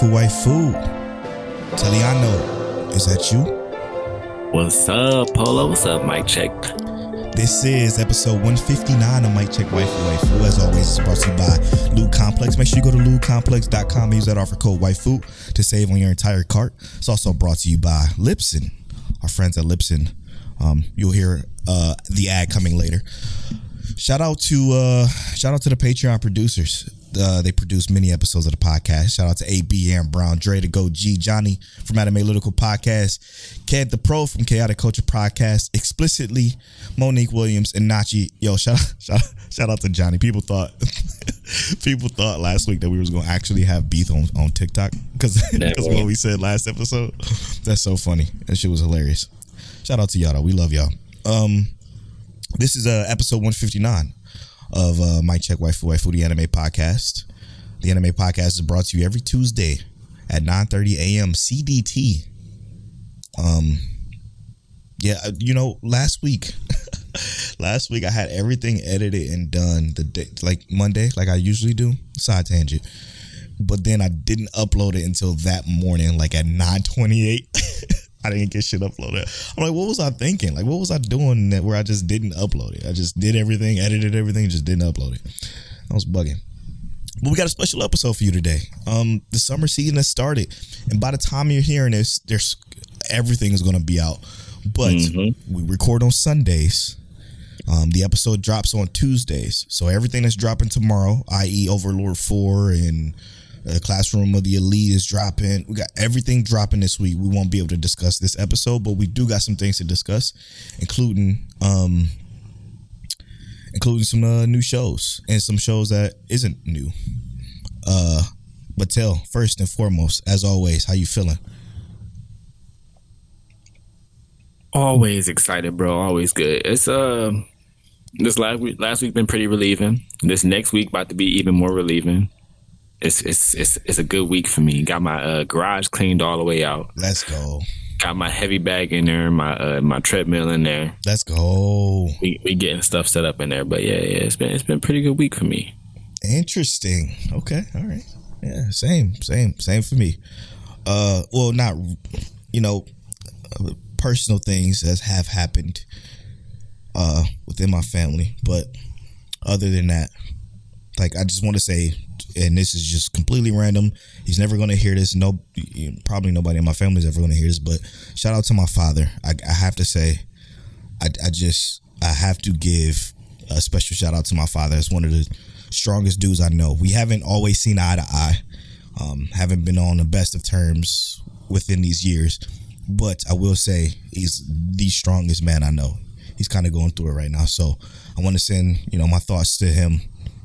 Check waifu waifu. Teliano, is that you? What's up, Polo? What's up, Mike Check? This is episode 159 of Mike Check Waifu Waifu. As always, it's brought to you by Lube Complex. Make sure you go to lubecomplex.com and use that offer code waifu to save on your entire cart. It's also brought to you by Lipson, our friends at Lipson. Um, you'll hear uh, the ad coming later. Shout out to uh, shout out to the Patreon producers. Uh, they produce many episodes of the podcast. Shout out to AB, Aaron Brown, Dre to Go G, Johnny from Anime Analytical Podcast, Ked the Pro from Chaotic Culture Podcast, explicitly Monique Williams and Nachi. Yo, shout out, shout, shout out to Johnny. People thought people thought last week that we was gonna actually have beef on, on TikTok because Never. what we said last episode. That's so funny. That shit was hilarious. Shout out to y'all though. We love y'all. Um this is uh, episode 159 of uh, My Check Waifu Waifu, the anime podcast. The anime podcast is brought to you every Tuesday at 9.30 a.m. CDT. Um, yeah, uh, you know, last week, last week I had everything edited and done the day, like Monday, like I usually do. Side tangent. But then I didn't upload it until that morning, like at 928. I didn't get shit uploaded. I'm like, what was I thinking? Like, what was I doing that where I just didn't upload it? I just did everything, edited everything, just didn't upload it. I was bugging. But we got a special episode for you today. Um, the summer season has started, and by the time you're hearing this, there's everything is going to be out. But we record on Sundays. Um, the episode drops on Tuesdays, so everything that's dropping tomorrow, i.e., Overlord Four and uh, Classroom of the Elite is dropping. We got everything dropping this week. We won't be able to discuss this episode, but we do got some things to discuss, including um, including some uh, new shows and some shows that isn't new. Uh, but tell first and foremost, as always, how you feeling? Always excited, bro. Always good. It's uh, this last week, last week been pretty relieving. This next week about to be even more relieving. It's it's it's it's a good week for me. Got my uh, garage cleaned all the way out. Let's go. Got my heavy bag in there. My uh, my treadmill in there. Let's go. We we getting stuff set up in there. But yeah, yeah, it's been it's been a pretty good week for me. Interesting. Okay. All right. Yeah. Same. Same. Same for me. Uh. Well, not. You know, personal things that have happened. Uh, within my family, but other than that, like I just want to say, and this is just completely random. He's never going to hear this. No, probably nobody in my family is ever going to hear this. But shout out to my father. I, I have to say, I, I just I have to give a special shout out to my father. It's one of the strongest dudes I know. We haven't always seen eye to eye. Um, haven't been on the best of terms within these years, but I will say he's the strongest man I know. He's kind of going through it right now, so I want to send you know my thoughts to him.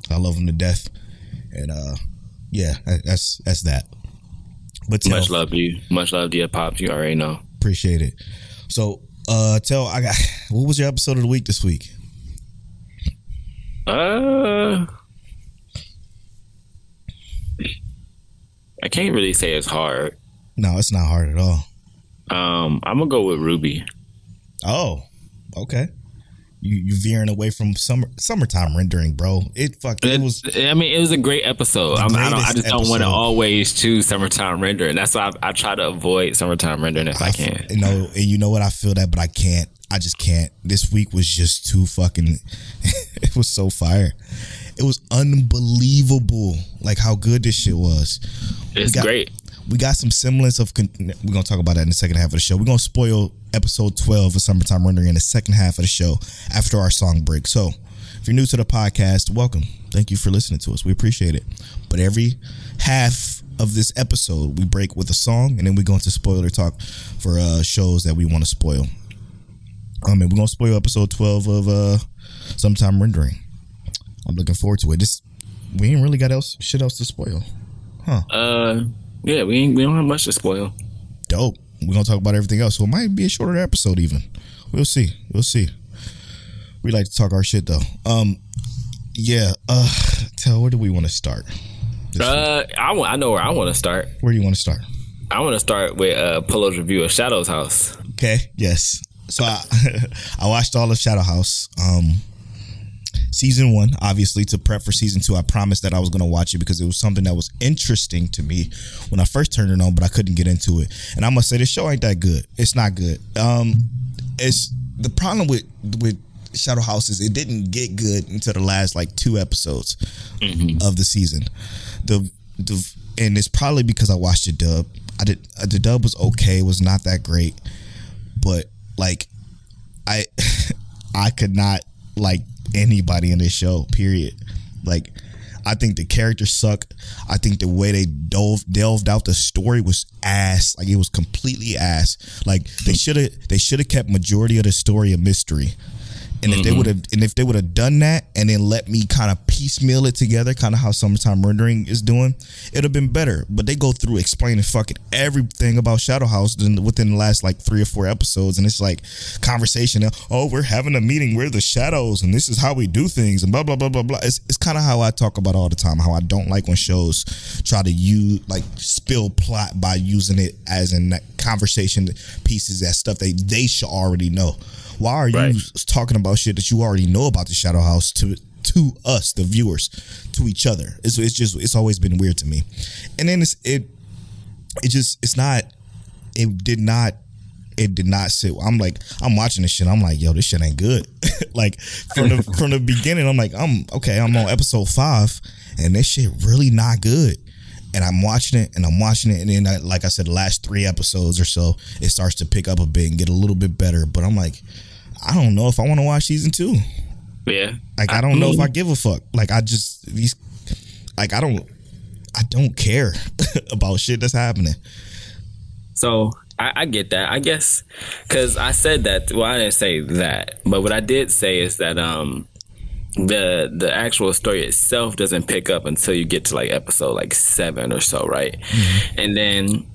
I love him to death, and uh, yeah, that's that's that. But tell, Much love to you. Much love to your pops. You already know. appreciate it. So, uh, tell I got what was your episode of the week this week? Uh, I can't really say it's hard. No, it's not hard at all. Um, I'm gonna go with RWBY. Oh, okay. You you veering away from summer summertime rendering, bro. It fucking it was I mean, it was a great episode. I, don't, I greatest just don't want to always choose summertime rendering. That's why I, I try to avoid summertime rendering if I can. You know, and you know what? I feel that, but I can't. I just can't. This week was just too fucking. it was so fire. It was unbelievable, like how good this shit was. It's got- great. We got some semblance of. Con- we're gonna talk about that in the second half of the show. We're gonna spoil episode twelve of summertime rendering in the second half of the show after our song break. So, if you're new to the podcast, welcome. Thank you for listening to us. We appreciate it. But every half of this episode, we break with a song, and then we go into spoiler talk for uh, shows that we want to spoil. Um, mean, we're gonna spoil episode twelve of uh, summertime rendering. I'm looking forward to it. This we ain't really got else shit else to spoil. Huh? Uh, yeah, we ain't, we don't have much to spoil. Dope. We're gonna talk about everything else, so it might be a shorter episode even. We'll see. We'll see. We like to talk our shit though. Um, yeah. Uh, tell where do we want to start? Week? Uh, I want. I know where I want to start. Where do you want to start? I want to start with uh Polo's review of Shadows House. Okay. Yes. So I I watched all of Shadow House. Um season one, obviously, to prep for season two. I promised that I was gonna watch it because it was something that was interesting to me when I first turned it on, but I couldn't get into it. And I must say this show ain't that good. It's not good. Um it's the problem with with Shadow House is it didn't get good until the last like two episodes of the season. The the and it's probably because I watched the dub. I did uh, the dub was okay, was not that great, but like I I could not like anybody in this show. Period. Like I think the characters suck. I think the way they dove delved out the story was ass. Like it was completely ass. Like they should have they should have kept majority of the story a mystery. And if they mm-hmm. would have and if they would have done that and then let me kind of piecemeal it together, kind of how summertime rendering is doing, it'd have been better. But they go through explaining fucking everything about Shadow House within the last like three or four episodes, and it's like conversation. Oh, we're having a meeting. We're the shadows, and this is how we do things, and blah blah blah blah blah. It's it's kind of how I talk about all the time. How I don't like when shows try to use like spill plot by using it as in that conversation pieces, that stuff they they should already know. Why are you Right. talking about shit that you already know about the Shadow House to to us, the viewers, to each other? It's it's just it's always been weird to me. And then it's it it just it's not it did not it did not sit i'm like i'm watching this shit i'm like yo this shit ain't good like from the from the beginning i'm like i'm okay i'm on episode five and this shit really not good and i'm watching it and i'm watching it and then I, like i said the last three episodes or so it starts to pick up a bit and get a little bit better but i'm like i don't know if i want to watch season two Yeah, like I don't know if I give a fuck. Like I just these like I don't I don't care about shit that's happening. So I, I get that. I guess because I said that. Well, I didn't say that, but what I did say is that um the the actual story itself doesn't pick up until you get to like episode like seven or so, right? Mm-hmm. And then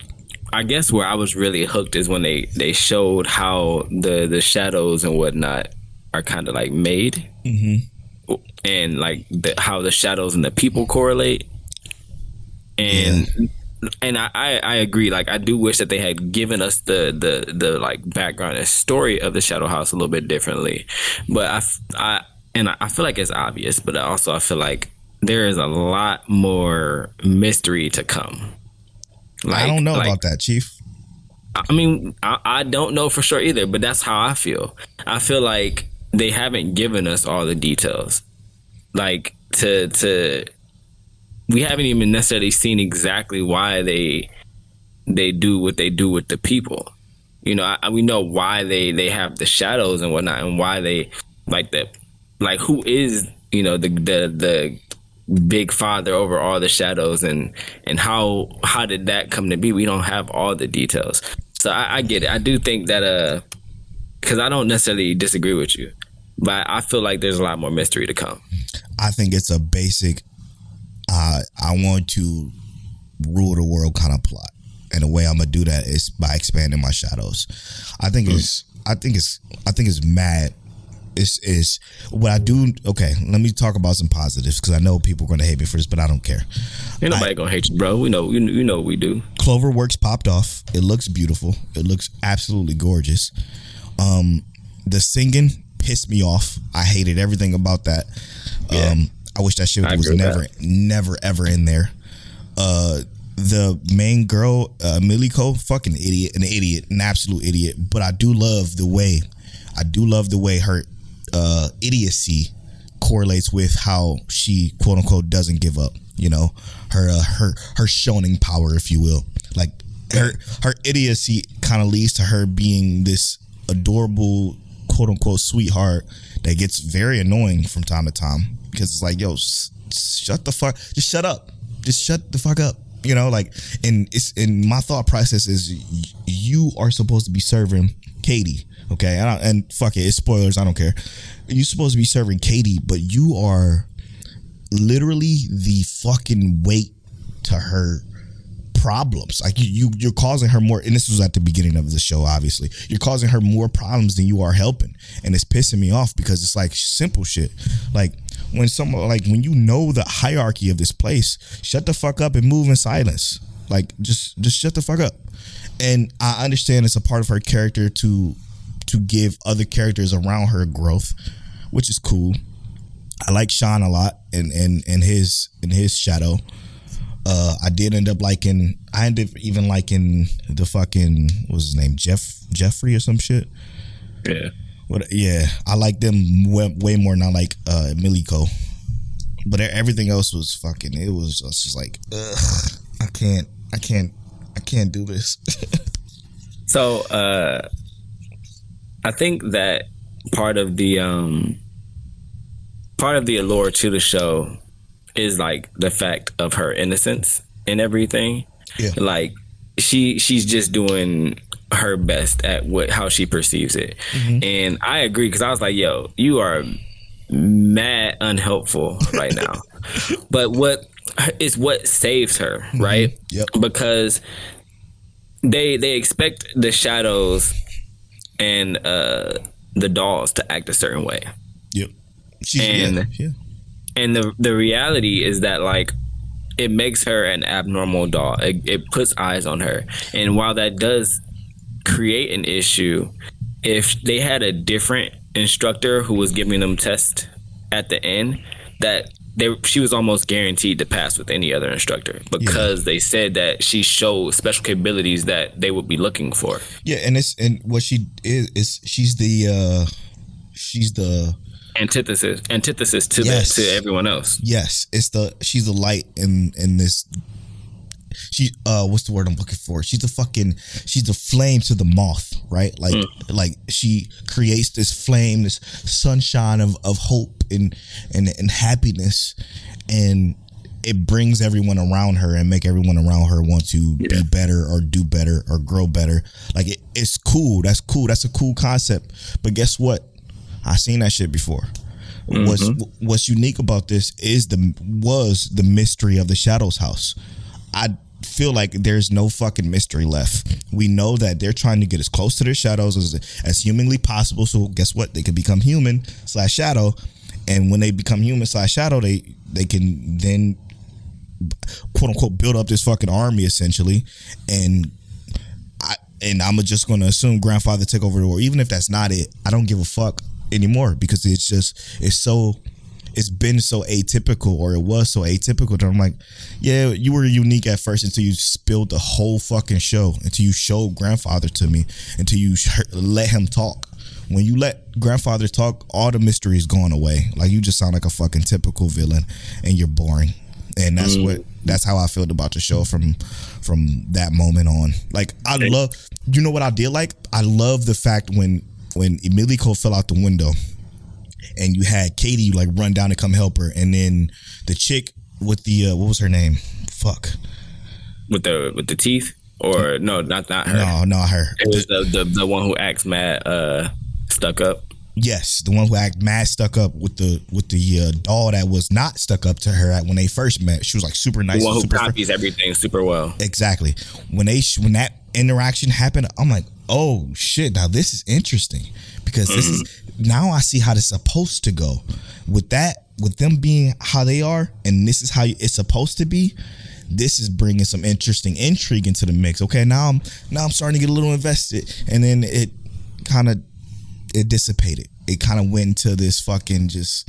I guess where I was really hooked is when they they showed how the the shadows and whatnot are kind of like made, mm-hmm. and like the, how the shadows and the people correlate. And and I, I I agree. Like I do wish that they had given us the the the like background and story of the Shadow House a little bit differently, but I I and I I feel like it's obvious, but also I feel like there is a lot more mystery to come. I don't know like- about that, Chief. I mean, I, I don't know for sure either, but that's how I feel. I feel like they haven't given us all the details. Like to to we haven't even necessarily seen exactly why they they do what they do with the people. You know, I, we know why they they have the shadows and whatnot, and why they like the like who is you know the the the big father over all the shadows and and how how did that come to be we don't have all the details so i, I get it i do think that uh because i don't necessarily disagree with you but i feel like there's a lot more mystery to come I think it's a basic uh I want to rule the world kind of plot. And the way I'm gonna do that is by expanding my shadows. I think it's I think it's I think it's mad. It's is what I do. Okay, let me talk about some positives because I know people are going to hate me for this, but I don't care. ain't nobody gonna hate you bro we know you, you know what we do Cloverworks popped off. It looks beautiful. It looks absolutely gorgeous. Um, the singing pissed me off. I hated everything about that. Yeah. Um, I wish that shit I was agree with never, never, ever in there. Uh, the main girl, uh, Miliko, fucking idiot, an idiot, an absolute idiot. But I do love the way, I do love the way her uh, idiocy correlates with how she quote unquote doesn't give up. You know, her uh, her her shonen power, if you will. Like her her idiocy kind of leads to her being this adorable quote unquote sweetheart that gets very annoying from time to time because it's like, yo, shut the fuck, just shut up, just shut the fuck up. You know, like, and it's and my thought process is you are supposed to be serving Katie, okay? And, fuck it, it's spoilers. I don't care. You're supposed to be serving Katie, but you are literally the fucking weight to her problems. Like you, you you're causing her more and this was at the beginning of the show, obviously. You're causing her more problems than you are helping. And it's pissing me off because it's like simple shit. Like when someone like when you know the hierarchy of this place, shut the fuck up and move in silence. Like just just shut the fuck up. And I understand it's a part of her character to to give other characters around her growth, which is cool. I like Shaun a lot and and and his and his shadow. Uh, I did end up liking. I ended up even liking the fucking what was his name Jeff Jeffrey or some shit. Yeah. What? Yeah, I like them way, way more than I like uh, Miliko. But everything else was fucking. It was just, just like, ugh, I can't, I can't, I can't do this. So uh I think that part of the um part of the allure to the show is like the fact of her innocence and everything. Yeah. Like she she's just doing her best at what how she perceives it. And I agree cuz I was like, "Yo, you are mad unhelpful right now." but what is what saves her, right? Yep. Because they they expect the shadows and uh the dolls to act a certain way yep. She, And- yeah, yeah. and the the reality is that like it makes her an abnormal doll it, it puts eyes on her and while that does create an issue if they had a different instructor who was giving them tests at the end that they she was almost guaranteed to pass with any other instructor because they said that she showed special capabilities that they would be looking for. Yeah, and it's and what she is is she's the uh she's the antithesis antithesis to Yes. the, to everyone else. Yes, it's the she's the light in in this she uh what's the word I'm looking for? She's a fucking she's the flame to the moth, right? Like like she creates this flame, this sunshine of of hope and and and happiness and it brings everyone around her and make everyone around her want to be better or do better or grow better. Like it, it's cool. That's cool. That's a cool concept. But guess what? I seen that shit before. What's what's unique about this is the was the mystery of the Shadows house. I feel like there's no fucking mystery left. We know that they're trying to get as close to their shadows as as humanly possible. So guess what? They can become human slash shadow, and when they become human slash shadow, they they can then quote unquote build up this fucking army essentially, and I and I'm just to assume grandfather took over the war. Even if that's not it, I don't give a fuck anymore because it's just it's so it's been so atypical or it was so atypical that I'm like, yeah, you were unique at first until you spilled the whole fucking show, until you showed grandfather to me, until you let him talk. When you let grandfather talk, all the mystery is gone away. Like you just sound like a fucking typical villain, and you're boring. And that's what that's how I felt about the show from from that moment on. Like I love, you know what I did like? I love the fact when when Emilico fell out the window and you had Katie like run down to come help her, and then the chick with the uh, what was her name? Fuck. with the with the teeth or no not not her No, no, her. it was the, the the one who acts mad uh stuck up Yes, the one who act mad stuck up with the with the uh, doll that was not stuck up to her at when they first met. She was like super nice. the one who super fr- copies everything super well exactly when they when that interaction happened i'm like oh shit now this is interesting because this is mm-hmm. now i see how this is supposed to go with that with them being how they are and this is how it's supposed to be this is bringing some interesting intrigue into the mix okay now i'm now i'm starting to get a little invested and then it kind of it dissipated it kind of went into this fucking just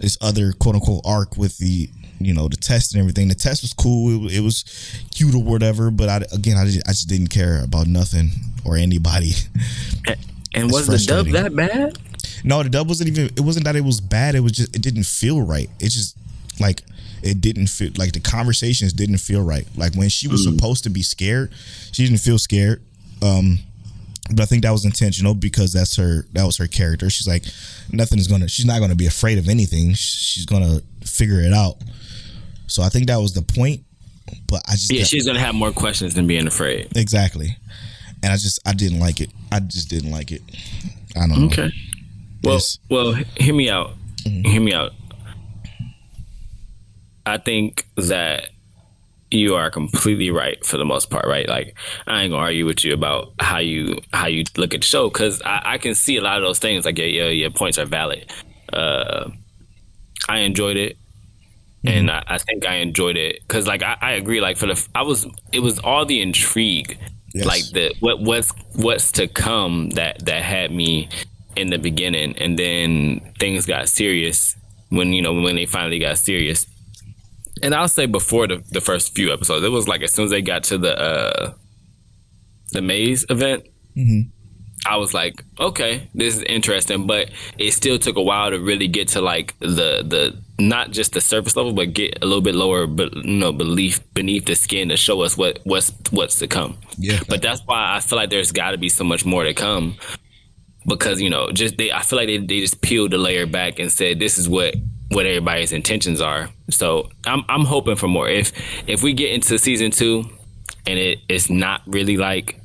this other quote unquote arc with the you know the test and everything. The test was cool. It, it was cute or whatever. But I again I just, I just didn't care about nothing or anybody. Eh, and It's was the dub that bad No, the dub wasn't even. It wasn't that it was bad. It was just it didn't feel right. It just like it didn't feel like the conversations didn't feel right. Like when she was supposed to be scared, she didn't feel scared. Um, but I think that was intentional because that's her. That was her character. She's like nothing is gonna. She's not gonna be afraid of anything. She's gonna figure it out. So I think that was the point. but I just Yeah, she's gonna have more questions than being afraid. exactly, and I just I didn't like it. I just didn't like it. I don't know. Okay. Well, Yes. well, hear me out. Hear me out. I think that you are completely right for the most part, right? Like I ain't gonna argue with you about how you how you look at the show because I, I can see a lot of those things. Like yeah, yeah, your points are valid. Uh, I enjoyed it, and I, I think I enjoyed it because like I, I agree. Like for the I was it was all the intrigue, Yes. like the what what's what's to come that that had me in the beginning, and then things got serious when you know when they finally got serious. And I'll say before the, the first few episodes, it was like as soon as they got to the uh, the maze event, I was like, okay, this is interesting, but it still took a while to really get to like the the not just the surface level, but get a little bit lower, but you know, belief beneath the skin to show us what what's what's to come. Yeah. But that's why I feel like there's got to be so much more to come because you know, just they I feel like they they just peeled the layer back and said this is what what everybody's intentions are. So I'm I'm hoping for more. If if we get into season two and it it's not really like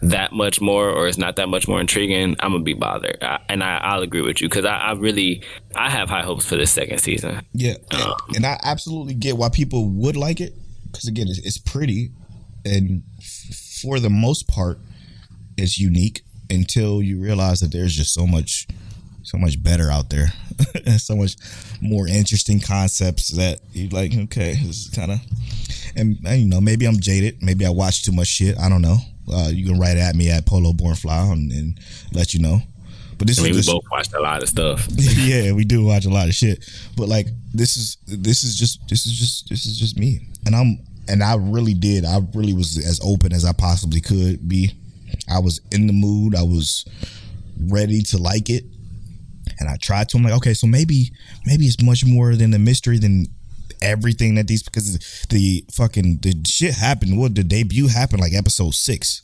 that much more or it's not that much more intriguing, I'm gonna be bothered. I, and I, I'll agree with you because I, I really I have high hopes for this second season. Yeah, and, um, and I absolutely get why people would like it because again, it's, it's pretty, and f- for the most part, it's unique until you realize that there's just so much, so much better out there, so much more interesting concepts that you like. Okay, this is kind of, and, and, you know, maybe I'm jaded. Maybe I watch too much shit. I don't know. Uh, you can write at me at Polo Born Fly and, and let you know. But this I mean, is we just, both watched a lot of stuff. yeah, we do watch a lot of shit. But like this is this is just this is just this is just me. And I'm and I really did. I really was as open as I possibly could be. I was in the mood. I was ready to like it. And I tried to. I'm like, okay, so maybe maybe it's much more than a mystery than everything that these because the fucking the shit happened. What the debut happened like episode six.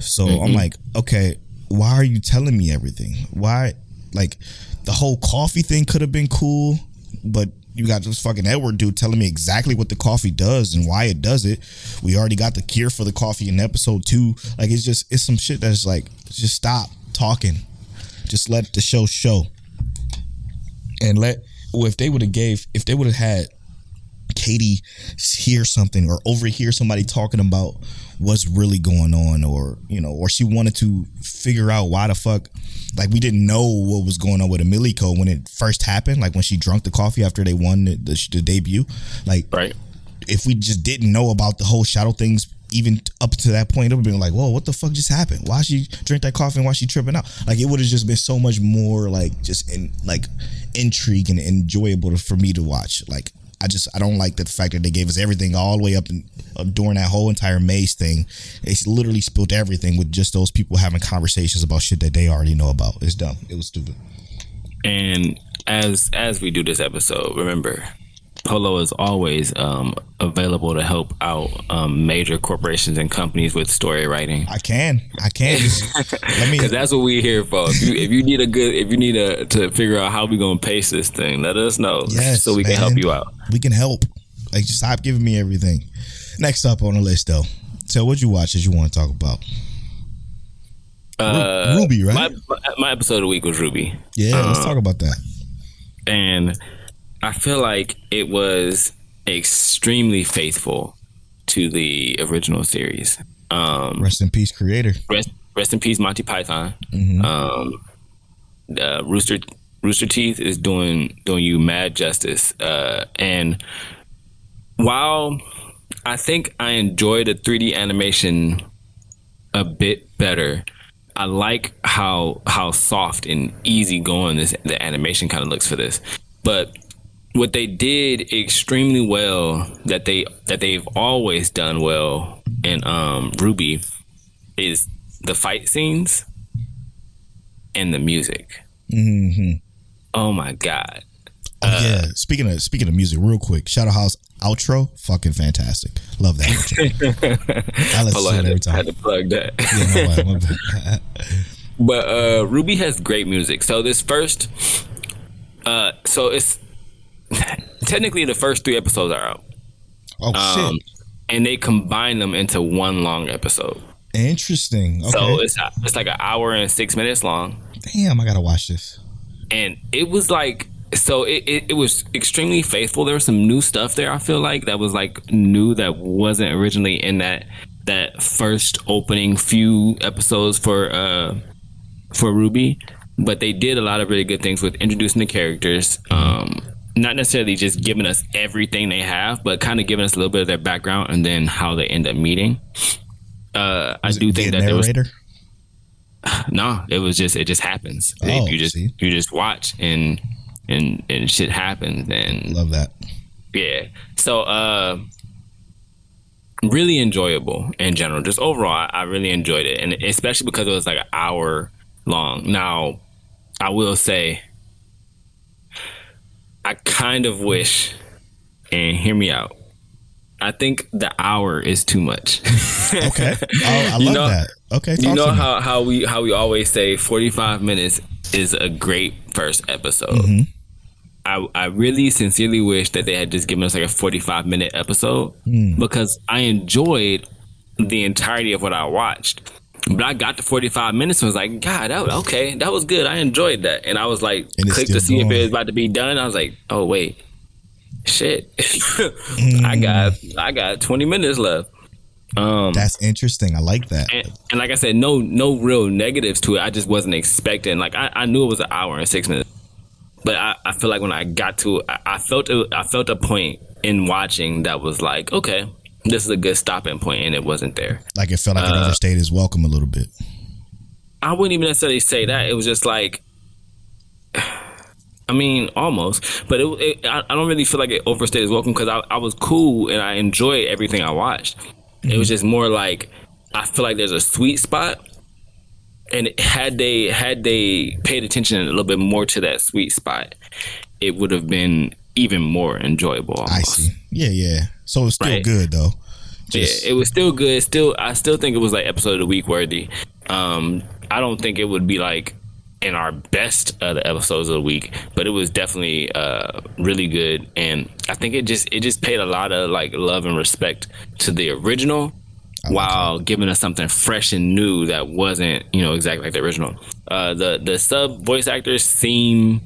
So I'm mm-hmm. like, okay, why are you telling me everything? Why, like, the whole coffee thing could have been cool, but you got this fucking Edward dude telling me exactly what the coffee does and why it does it. We already got the cure for the coffee in episode two. Like, it's just, it's some shit that's like, just stop talking. Just let the show show. And let, well, if they would have gave, if they would have had Katie hear something or overhear somebody talking about what's really going on or you know or she wanted to figure out why the fuck like we didn't know what was going on with Emilico when it first happened like when she drunk the coffee after they won the, the, the debut. Like Right. if we just didn't know about the whole shadow things even up to that point it would have been like whoa what the fuck just happened? Why she drink that coffee and why she tripping out? Like it would have just been so much more like just in like intrigue and enjoyable for me to watch like I just I don't like the fact that they gave us everything all the way up and uh, during that whole entire maze thing. They literally spilled everything with just those people having conversations about shit that they already know about. It's dumb. It was stupid. And as as we do this episode, remember, Polo is always um, available to help out um, major corporations and companies with story writing. I can. I can. Let me. Because that's what we're here for. If you, if you need a good, if you need a, to figure out how we're gonna pace this thing, let us know Yes, so we can help you out. We can help. Like, just stop giving me everything. Next up on the list, though. So, what you watch that you want to talk about? Uh, RWBY, right? My, my, my episode of the week was RWBY, yeah, let's talk about that. and I feel like it was extremely faithful to the original series. Um, Rest in peace, creator. rest, rest in peace, Monty Python. Um, uh, Rooster Rooster Teeth is doing doing you mad justice. Uh, and while I think I enjoy the 3D animation a bit better, I like how how soft and easy going this the animation kind of looks for this. But what they did extremely well that they that they've always done well in um, RWBY is the fight scenes and the music. Oh my god! Oh, yeah. Speaking of speaking of music, real quick, Shadow House outro, fucking fantastic. Love that. Outro. I listen to had it every to, had to plug that. Yeah, no, my- my. But uh, Ruby has great music. So this first, uh, so it's technically the first three episodes are out. Oh Um, shit! and they combine them into one long episode. Interesting. Okay. So it's it's like an hour and six minutes long, Damn, I gotta watch this. and it was like so it, it, it was extremely faithful. There was some new stuff there. I feel like that was like new that wasn't originally in that that first opening few episodes for uh for RWBY, but they did a lot of really good things with introducing the characters. Um, not necessarily just giving us everything they have, but kind of giving us a little bit of their background and then how they end up meeting. Uh, I do think that there was no, it was just it just happens. Oh, you just see. you just watch and and and shit happens and Love that. yeah. So uh really enjoyable in general. Just overall I, I really enjoyed it. And especially because it was like an hour long. Now I will say I kind of wish and hear me out. I think the hour is too much. Okay. Oh, I You love know- that. Okay. you know to me. how, how we how we always say 45 minutes is a great first episode Mm-hmm. I, I really sincerely wish that they had just given us like a 45 minute episode Hmm. because i enjoyed the entirety of what i watched but i got to 45 minutes and was like god that, was- okay that was good i enjoyed that and i was like And clicked to see if it was about to be done i was like oh wait shit Hmm. i got i got 20 minutes left That's interesting. I like that. and, and like I said, no no real negatives to it. I just wasn't expecting. Like I, I knew it was an hour and six minutes, but I, I feel like when I got to, I, I felt it, I felt a point in watching that was like, okay, this is a good stopping point, and it wasn't there. Like it felt like it Uh, overstayed its welcome a little bit. I wouldn't even necessarily say that. It was just like, I mean, almost, but it, it I, I don't really feel like it overstayed its welcome because I, I was cool and I enjoyed everything I watched. It was just more like I feel like there's a sweet spot, and had they had they paid attention a little bit more to that sweet spot, it would have been even more enjoyable. I see. Yeah, yeah. So it's still Right. good though. Just, yeah, it was still good. Still, I still think it was like episode of the week worthy. Um, I don't think it would be like in our best of the episodes of the week, but it was definitely uh, really good. And I think it just it just paid a lot of like love and respect to the original, while giving us something fresh and new that wasn't you know exactly like the original. Uh, the the sub voice actors seem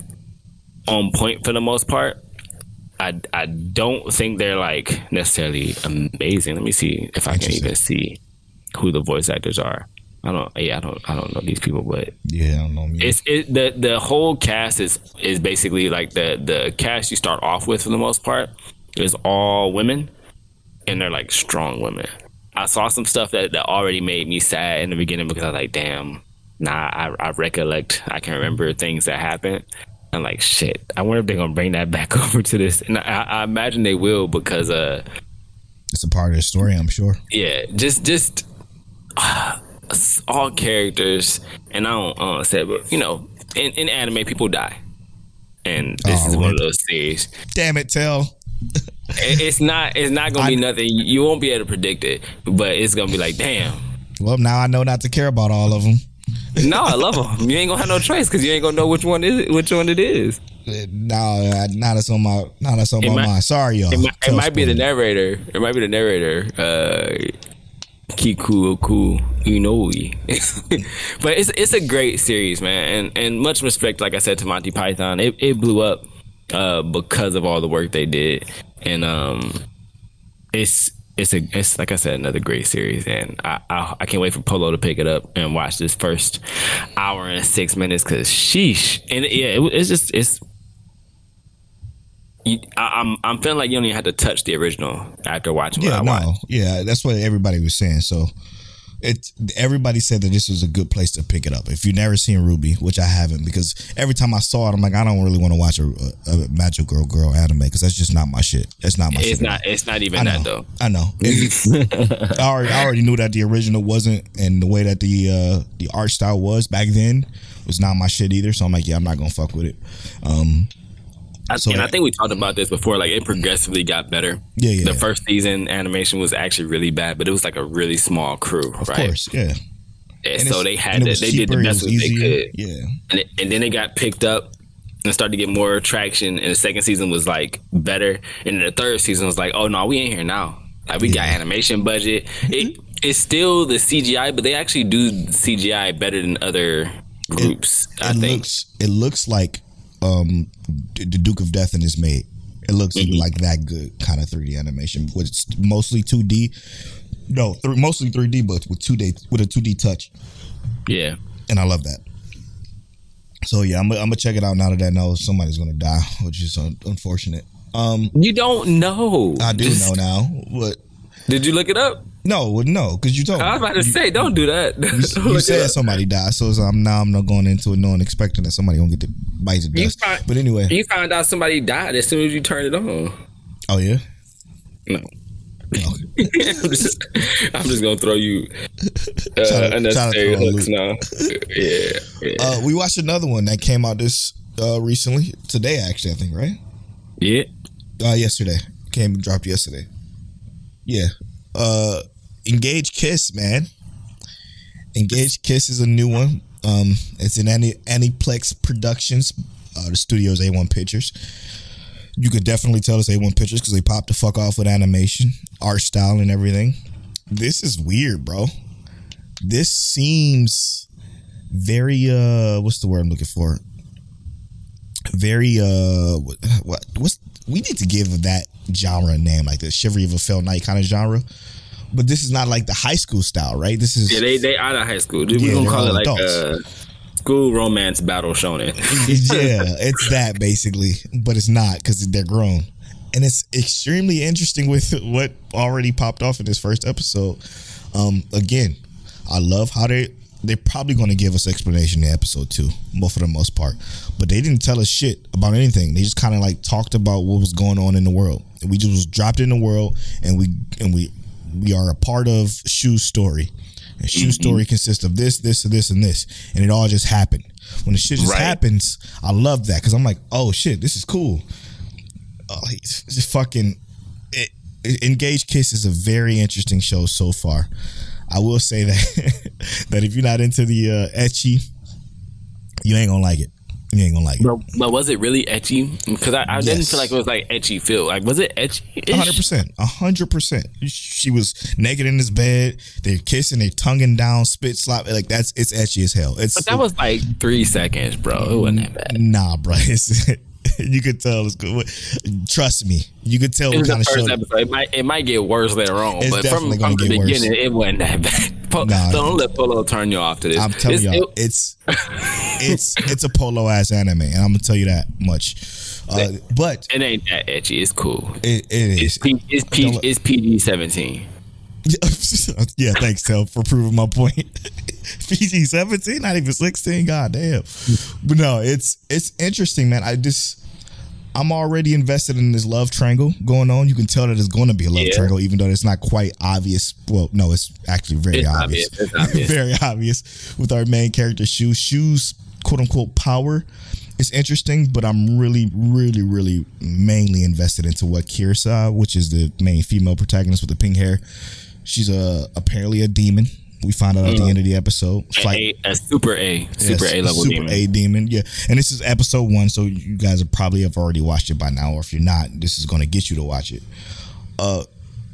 on point for the most part. I, I don't think they're like necessarily amazing. Let me see if I can even see who the voice actors are. I don't. Yeah, I don't. I don't know these people, but yeah, I don't know. Me. it's it the the whole cast is is basically like the the cast you start off with for the most part is all women, and they're like strong women. I saw some stuff that that already made me sad in the beginning because I was like, damn, nah, I, I recollect, I can remember things that happened. I'm like, shit. I wonder if they're gonna bring that back over to this, and I, I imagine they will because uh it's a part of the story, I'm sure. yeah, just just uh, all characters, and I don't, I don't say, but you know, in, in anime, people die, and this Oh, is one of those series. Damn it, tell. It- it's not, it's not gonna be nothing. You won't be able to predict it, but it's gonna be like, damn. Well, now I know not to care about all of them. No, I love them. You ain't gonna have no choice because you ain't gonna know which one is which one it is. Now, now that's on my, now that's on It my might- mind. Sorry, y'all. It might, it might be the narrator. It might be the narrator. Uh, Kiku Oku Inouye. but it's it's a great series, man, and and much respect, like I said to Monty Python. It it blew up uh, because of all the work they did, and um, it's. It's a, it's like I said, another great series, and I, I I can't wait for Polo to pick it up and watch this first hour and six minutes. Cause sheesh, and yeah, it, it's just it's you, I, I'm I'm feeling like you don't even have to touch the original after watching Yeah, I watched. no, yeah, that's what everybody was saying. So, it everybody said that this was a good place to pick it up. If you've never seen RWBY, which I haven't, because every time I saw it, I'm like, I don't really want to watch a, a, a magic girl girl anime because that's just not my shit. That's not my shit. It's not it's not even that though. I know. I, already, I already knew that the original wasn't, and the way that the uh, the art style was back then was not my shit either. So I'm like, yeah, I'm not gonna fuck with it. Um, I, So and I think we talked about this before. Like it progressively got better. Yeah, yeah. The first season animation was actually really bad, but it was like a really small crew, of right? course, yeah. And, And so they had to, they did the best they could, Yeah, and, it, and then they got picked up and started to get more traction. And the second season was like better, and then the third season was like, oh no, we ain't here now. Like we got animation budget. Mm-hmm. It it's still the CGI, but they actually do CGI better than other groups. I it think. looks it looks like um D- the Duke of Death and his maid. It looks Mm-hmm. like that good kind of 3D animation, with it's mostly 2D. No, th- mostly 3D, but with 2D with a 2D touch, yeah. and I love that. So yeah, I'm, gonna- I'm gonna check it out now that I know somebody's gonna die, which is un- unfortunate. Um, You don't know. I do know now, but Did you look it up? No, no, because you told me. I was about to say, don't do that. You, you said somebody died, so it's, um, now I'm not going into it knowing expecting that somebody gonna get the bites of dust. find- But anyway, You found out somebody died as soon as you turned it on. oh yeah, No. I'm, just, I'm just gonna throw you uh, to- unnecessary hooks now. Yeah, yeah, uh, we watched another one that came out this uh, recently today, actually, I think, right? yeah. Uh, yesterday came dropped yesterday. Yeah, uh, Engage Kiss, man. Engage Kiss is a new one. Um, it's in any Aniplex Productions. Uh, the studio's A1 Pictures. You could definitely tell it's A1 Pictures because they popped the fuck off with animation, art style, and everything. This is weird, bro. This seems very uh, what's the word I'm looking for? Very uh, what, what what's we need to give that genre a name like the Chivalry of a Failed Knight kind of genre. But this is not like the high school style, right? This is Yeah, they they out of high school. We're Yeah, gonna call it like adults. uh, school romance battle shonen. yeah, it's that basically, but it's not because they're grown, and it's extremely interesting with what already popped off in this first episode. Um, again, I love how they they're probably going to give us explanation in episode two, but for the most part, but they didn't tell us shit about anything. They just kind of like talked about what was going on in the world. And we just was dropped in the world, and we and we we are a part of Shu's story. And Shu's story consists of this, this, and this, and this, and it all just happened. When the shit just Right. happens, I love that because I'm like, oh shit, this is cool. Oh, it's fucking. It- Engage Kiss is a very interesting show so far. I will say that that if you're not into the uh, ecchi, you ain't gonna like it. You ain't gonna like it. But, but was it really ecchi? Because I, I didn't feel like it was like ecchi feel. Like was it ecchi? hundred percent, hundred percent. She was naked in his bed. They're kissing, they're tonguing down, spit slap. Like that's it's ecchi as hell. It's But that was like three seconds, bro. It wasn't that bad. nah, bro. It's, you could tell it's good. Trust me, you could tell It was the kind of first episode. It might it might get worse later on, It's but from, from the get worse. beginning, it wasn't that bad. Po- Nah. don't let Polo turn you off to this. I'm telling It's- y'all, it- it's it's it's a polo ass anime, and I'm gonna tell you that much. Uh, but it ain't that ecchi. It's cool. it, it is. It's, P, it's, P, it's PG seventeen. yeah, thanks, Tel, for proving my point. PG seventeen, not even sixteen. God damn. But no, it's it's interesting, man. I just I'm already invested in this love triangle going on. You can tell that it's going to be a love Yeah. triangle, even though it's not quite obvious. Well, no, it's actually very It's obvious. obvious. It's obvious. very obvious with our main character, Shu's. Shu's, quote unquote, power is interesting, but I'm really, really, really mainly invested into what Kisara, which is the main female protagonist with the pink hair. She's a apparently a demon. We find out at the end of the episode. A, a super A, super Yes, A level super demon. A demon. Yeah, and this is episode one, so you guys have probably have already watched it by now, or if you're not, this is going to get you to watch it. Uh,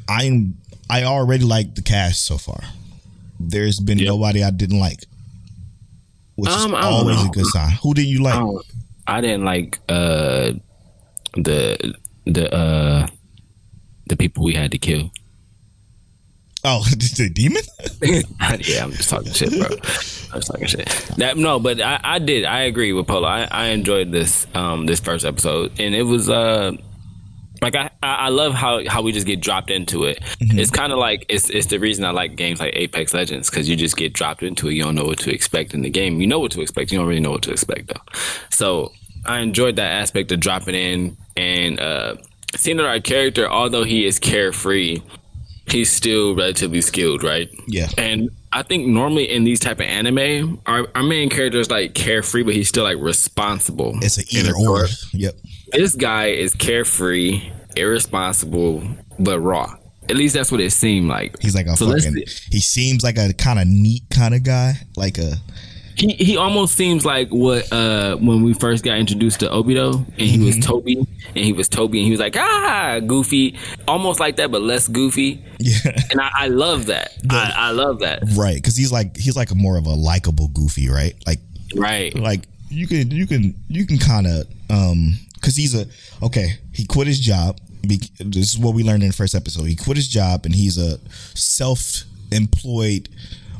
I'm I already like the cast so far. There's been Yep. nobody I didn't like, which Um, is always know. a good sign. Who did you like? I, I didn't like uh the the uh the people we had to kill. Oh, the demon. yeah, I'm just talking shit, bro. I'm just talking shit. That no, but I, I did. I agree with Polo. I, I enjoyed this um this first episode, and it was uh like I I love how how we just get dropped into it. It's kind of like it's it's the reason I like games like Apex Legends because you just get dropped into it. You don't know what to expect in the game. You know what to expect. You don't really know what to expect though. So I enjoyed that aspect of dropping in and uh seeing that our character, although he is carefree, he's still relatively skilled, right? Yeah. And I think normally in these type of anime, our, our main character is like carefree, but he's still like responsible. It's an a either or. Yep. This guy is carefree, irresponsible, but raw. At least that's what it seemed like. He's like a So fucking. He seems like a kind of neat kind of guy, like a He he almost seems like what uh when we first got introduced to Obito and he Mm-hmm. was Tobi and he was Tobi and he was like ah goofy. Almost like that but less goofy. Yeah. and I, I love that. I, I love that. Right, because he's like he's like a more of a likable goofy, right? Like right. like you can you can you can kind of um because he's a okay he quit his job Be- this is what we learned in the first episode he quit his job and he's a self-employed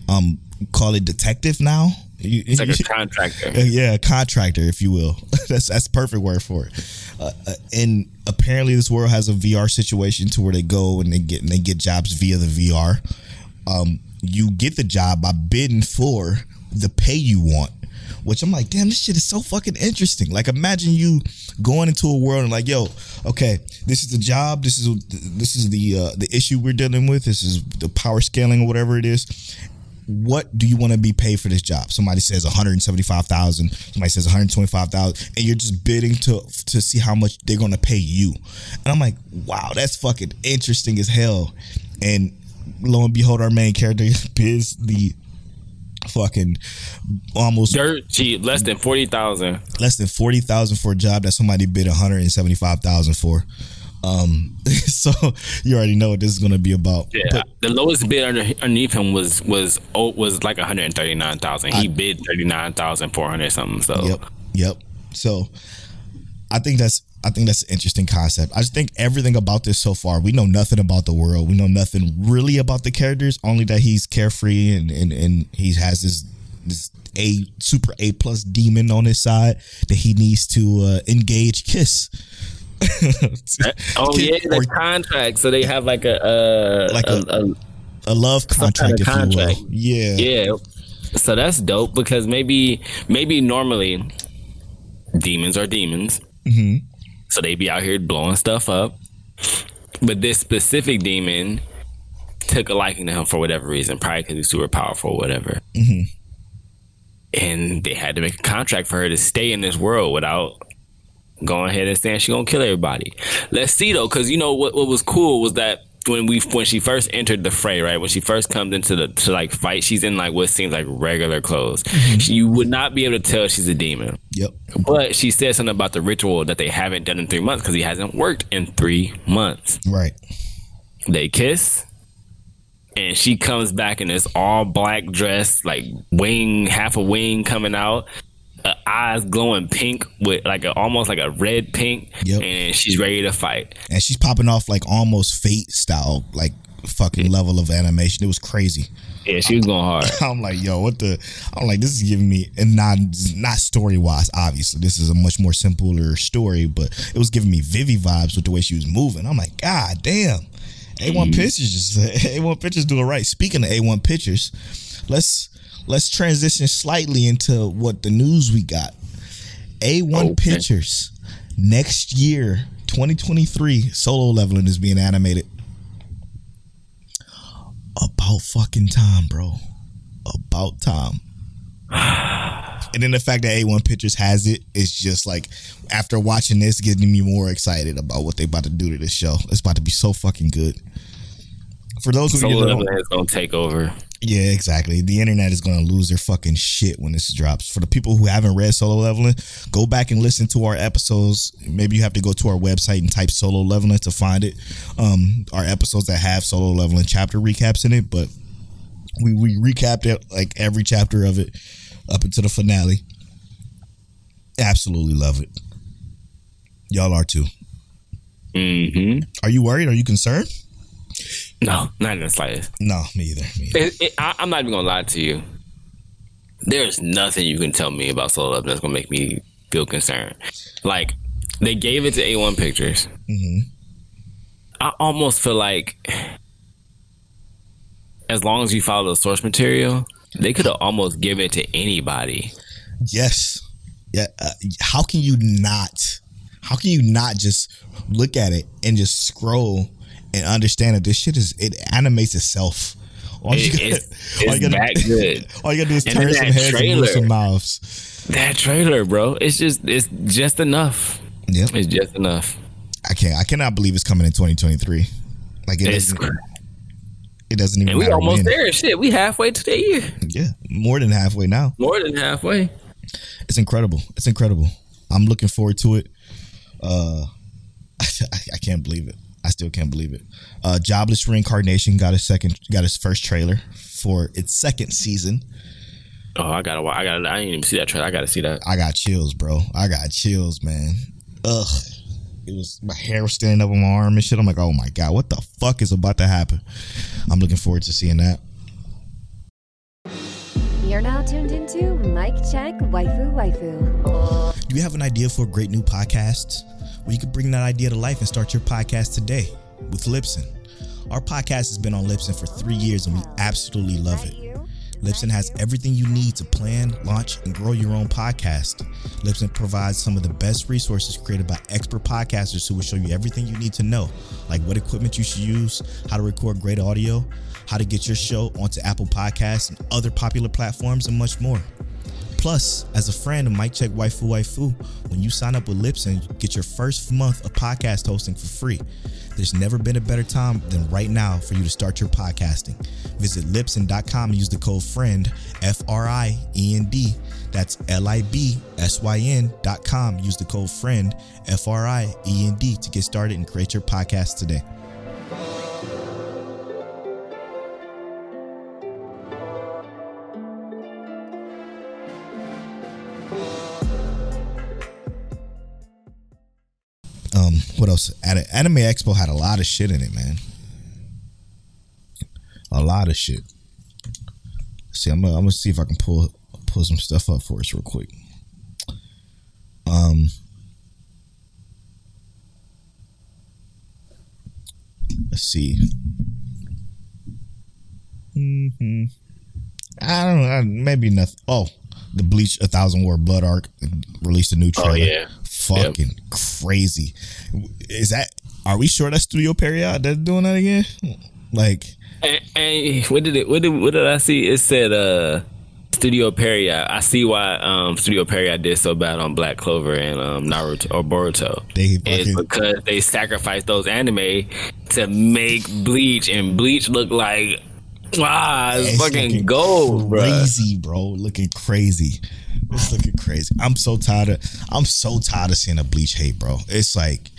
um call it detective now You- it's like a contractor yeah, a contractor, if you will. that's that's the perfect word for it. Uh, uh, and apparently, this world has a VR situation to where they go and they get and they get jobs via the VR. Um, you get the job by bidding for the pay you want, which I'm like, damn, this shit is so fucking interesting. Like, imagine you going into a world and like, yo, okay, this is the job, this is this is the uh, the issue we're dealing with, this is the power scaling or whatever it is what do you want to be paid for this job? Somebody says 175,000, somebody says 125,000 and you're just bidding to to see how much they're going to pay you. And I'm like, "Wow, that's fucking interesting as hell." And lo and behold our main character bids the fucking almost dirt cheap less than forty thousand less than 40,000 for a job that somebody bid 175,000 for. Um so you already know what this is going to be about. yeah But the lowest bid under, underneath him was was oh, was like one hundred thirty nine thousand he bid thirty nine thousand four hundred something so Yep. Yep. So I think that's I think that's an interesting concept. I just think everything about this so far, we know nothing about the world. We know nothing really about the characters, only that he's carefree and and, and he has this this a super A plus demon on his side that he needs to uh, engage kiss. oh yeah the or contract so they have like a uh Like a, a- a a love contract, kind of contract. Yeah. Yeah. So that's dope because maybe maybe normally demons are demons. Mm-hmm. So they be out here blowing stuff up. But this specific demon took a liking to him for whatever reason, probably because he's super powerful or whatever. Mm-hmm. And they had to make a contract for her to stay in this world without going ahead and saying she gonna kill everybody. Let's see though, because you know what what was cool was that when we when she first entered the fray, right? When she first comes into the to like fight, she's in like what seems like regular clothes. Mm-hmm. She, you would not be able to tell she's a demon. Yep. But she said something about the ritual that they haven't done in three months because he hasn't worked in three months. Right. They kiss, and she comes back in this all black dress, like wing, half a wing coming out, eyes glowing pink with like a almost like a red pink, Yep. and she's ready to fight. And she's popping off like almost fate style, like fucking level of animation. It was crazy. Yeah, she was going hard. I'm like, yo, what the? I'm like, this is giving me, and not not story wise. Obviously, this is a much more simpler story, but it was giving me Vivy vibes with the way she was moving. I'm like, god damn, A1 mm-hmm. Pictures just A1 Pictures do it right. Speaking of A1 Pictures, let's let's transition slightly into what the news we got. A1 Okay. Pictures next year, 2023, solo leveling is being animated. About fucking time, bro. About time. And then the fact that A1 Pictures has it is just like after watching this, getting me more excited about what they about to do to this show. It's about to be so fucking good. For those who Solo don't, Leveling is gonna take over. Yeah, exactly. The internet is going to lose their fucking shit when this drops. For the people who haven't read Solo Leveling, go back and listen to our episodes. Maybe you have to go to our website and type Solo Leveling to find it. Um, our episodes that have Solo Leveling chapter recaps in it, but we we recapped it like every chapter of it up until the finale. Absolutely love it. Y'all are too. hmm Are you worried? Are you concerned? No, not in the slightest. No, me either. Me either. It, it, I, I'm not even gonna lie to you. There's nothing you can tell me about Solo Leveling that's gonna make me feel concerned. Like they gave it to A1 Pictures. Mhm. I almost feel like as long as you follow the source material, they could have almost given it to anybody. Yes. Yeah. Uh, how can you not? How can you not just look at it and just scroll and understand that this shit is it animates itself? All It- gotta- it's- all it's gotta- that good. All you gotta do is And turn some heads and move trailer. some mouths. That trailer, bro, it's just it's just enough. Yep. It's just enough. I can't. I cannot believe it's coming in 2023. Like it It's is. It doesn't even And we almost when. there. Shit, we halfway to the year. Yeah, more than halfway now. More than halfway. It's incredible. It's incredible. I'm looking forward to it. Uh, I, I can't believe it. I still can't believe it. Uh, Jobless Reincarnation got a second, got his first trailer for its second season. Oh, I gotta. I gotta. I didn't even see that trailer. I gotta see that. I got chills, bro. I got chills, man. Ugh. It was my hair was standing up on my arm and shit. I'm like, oh my god, what the fuck is about to happen? I'm looking forward to seeing that. You're now tuned into Mic Check Waifu Waifu. Do you have an idea for a great new podcast? Well, you could bring that idea to life and start your podcast today with Libsyn. Our podcast has been on Libsyn for three years and we absolutely love it. Libsyn has everything you need to plan, launch, and grow your own podcast. Libsyn provides some of the best resources created by expert podcasters who will show you everything you need to know, like what equipment you should use, how to record great audio, how to get your show onto Apple Podcasts and other popular platforms, and much more. Plus, as a friend of Mic Check Waifu Waifu, when you sign up with Libsyn, you get your first month of podcast hosting for free. There's never been a better time than right now for you to start your podcasting. Visit Libsyn.com and use the code FRIEND, F R I E N D. That's L I B S Y N.com. Use the code FRIEND, F R I E N D, to get started and create your podcast today. Else? Anime Expo had a lot of shit in it, man. A lot of shit. See, I'm gonna, I'm gonna see if I can pull pull some stuff up for us real quick. Um, let's see. hmm I don't know. Maybe nothing. Oh, the Bleach A Thousand War Blood arc released a new trailer. Oh trailer. yeah. Fucking crazy. Is that? Are we sure that Studio Pierrot that's doing that again? Like, And, and what did it? What did? What did I see? It said uh, Studio Pierrot. I see why um, Studio Pierrot did so bad on Black Clover and um, Naruto or Boruto. They It's because they sacrificed those anime to make Bleach, and Bleach look like ah, it's, It's fucking looking gold, bro. crazy, bro. Looking crazy. It's looking crazy. I'm so tired of. I'm so tired of seeing a bleach hate, bro. It's like,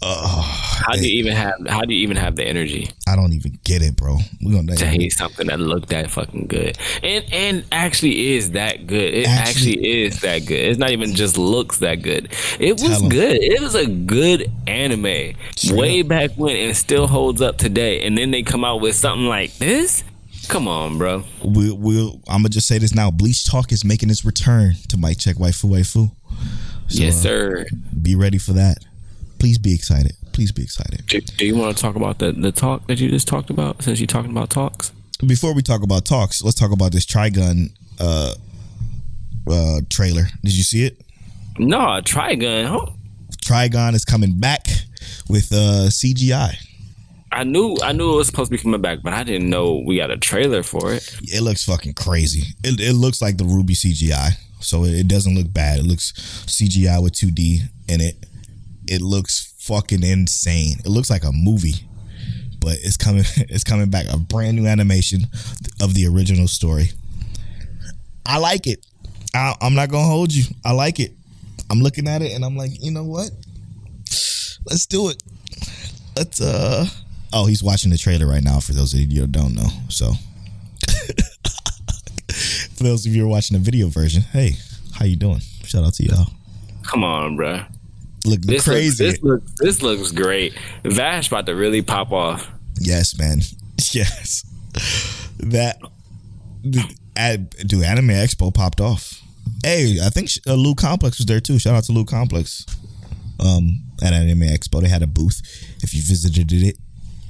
uh, How do you even have? How do you even have the energy I don't even get it, bro. We gonna to hate something that looked that fucking good, and and actually is that good? It Actually- actually, is that good. It's not even just looks that good. It was good. It was a good anime way back when, and still holds up today. And then they come out with something like this. Come on, bro. we we'll. I'm gonna just say this now. Bleach talk is making its return to Mic Check Waifu Waifu. So, yes, uh, sir. Be ready for that. Please be excited. Please be excited. Do, do you want to talk about the the talk that you just talked about? Since you're talking about talks. Before we talk about talks, let's talk about this Trigun uh, uh, trailer. Did you see it? No, Trigun. Huh? Trigun is coming back with uh, CGI. I knew I knew it was supposed to be coming back, but I didn't know we got a trailer for it. It looks fucking crazy. It, it looks like the RWBY CGI, so it doesn't look bad. It looks CGI with 2D in it. It looks fucking insane. It looks like a movie, but it's coming. It's coming back. A brand new animation of the original story. I like it. I, I'm not gonna hold you. I like it. I'm looking at it and I'm like, you know what? Let's do it. Let's uh. Oh, he's watching the trailer right now. For those of you who don't know, so for those of you who are watching the video version, hey, how you doing? Shout out to y'all. Come on, bro. Look This crazy. Looks, this looks this looks great. Vash about to really pop off. yes, man. Yes. That dude, Anime Expo popped off. Hey, I think uh, Lou Complex was there too. Shout out to Lou Complex. Um, at Anime Expo, they had a booth. If you visited it,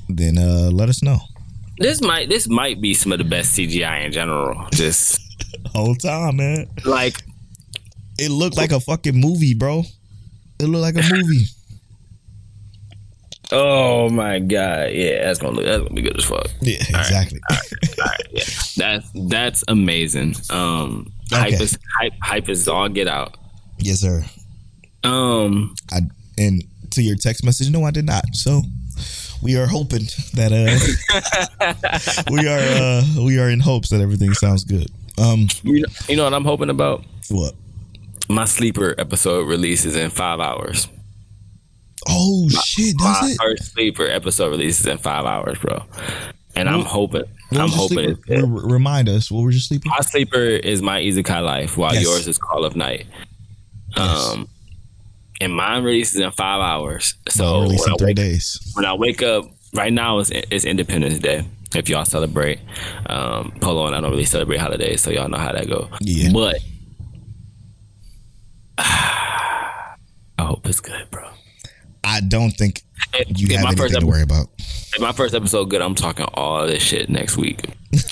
then uh, let us know. This might this might be some of the best CGI in general. Just Whole time, man. like It looked like a fucking movie, bro. It looked like a movie. oh my god, yeah, that's gonna look that's gonna be good as fuck. Yeah, exactly. All right, yeah, that's that's amazing. Um, hype is hype hype is all get out. yes, sir. Um, I and to your text message, no, I did not. So we are hoping that uh we are uh we are in hopes that everything sounds good. Um You know, you know what I'm hoping about? what? My sleeper episode releases in five hours. Oh shit, My it? first sleeper episode releases in five hours, bro. And I'm hoping. I'm hoping. sleeper? It's good. Re- remind us, what was your sleeper? My sleeper is my Isekai life, while Yes. yours is Call of Night. Yes. Um, and mine releases in five hours. So when, I three wake, days. when I wake up, right now it's, it's Independence Day. If y'all celebrate, um, Polo and I don't really celebrate holidays, so y'all know how that go. Yeah. But I hope it's good, bro. I don't think If- you if have my anything first to worry about. if my first episode good, I'm talking all this shit next week.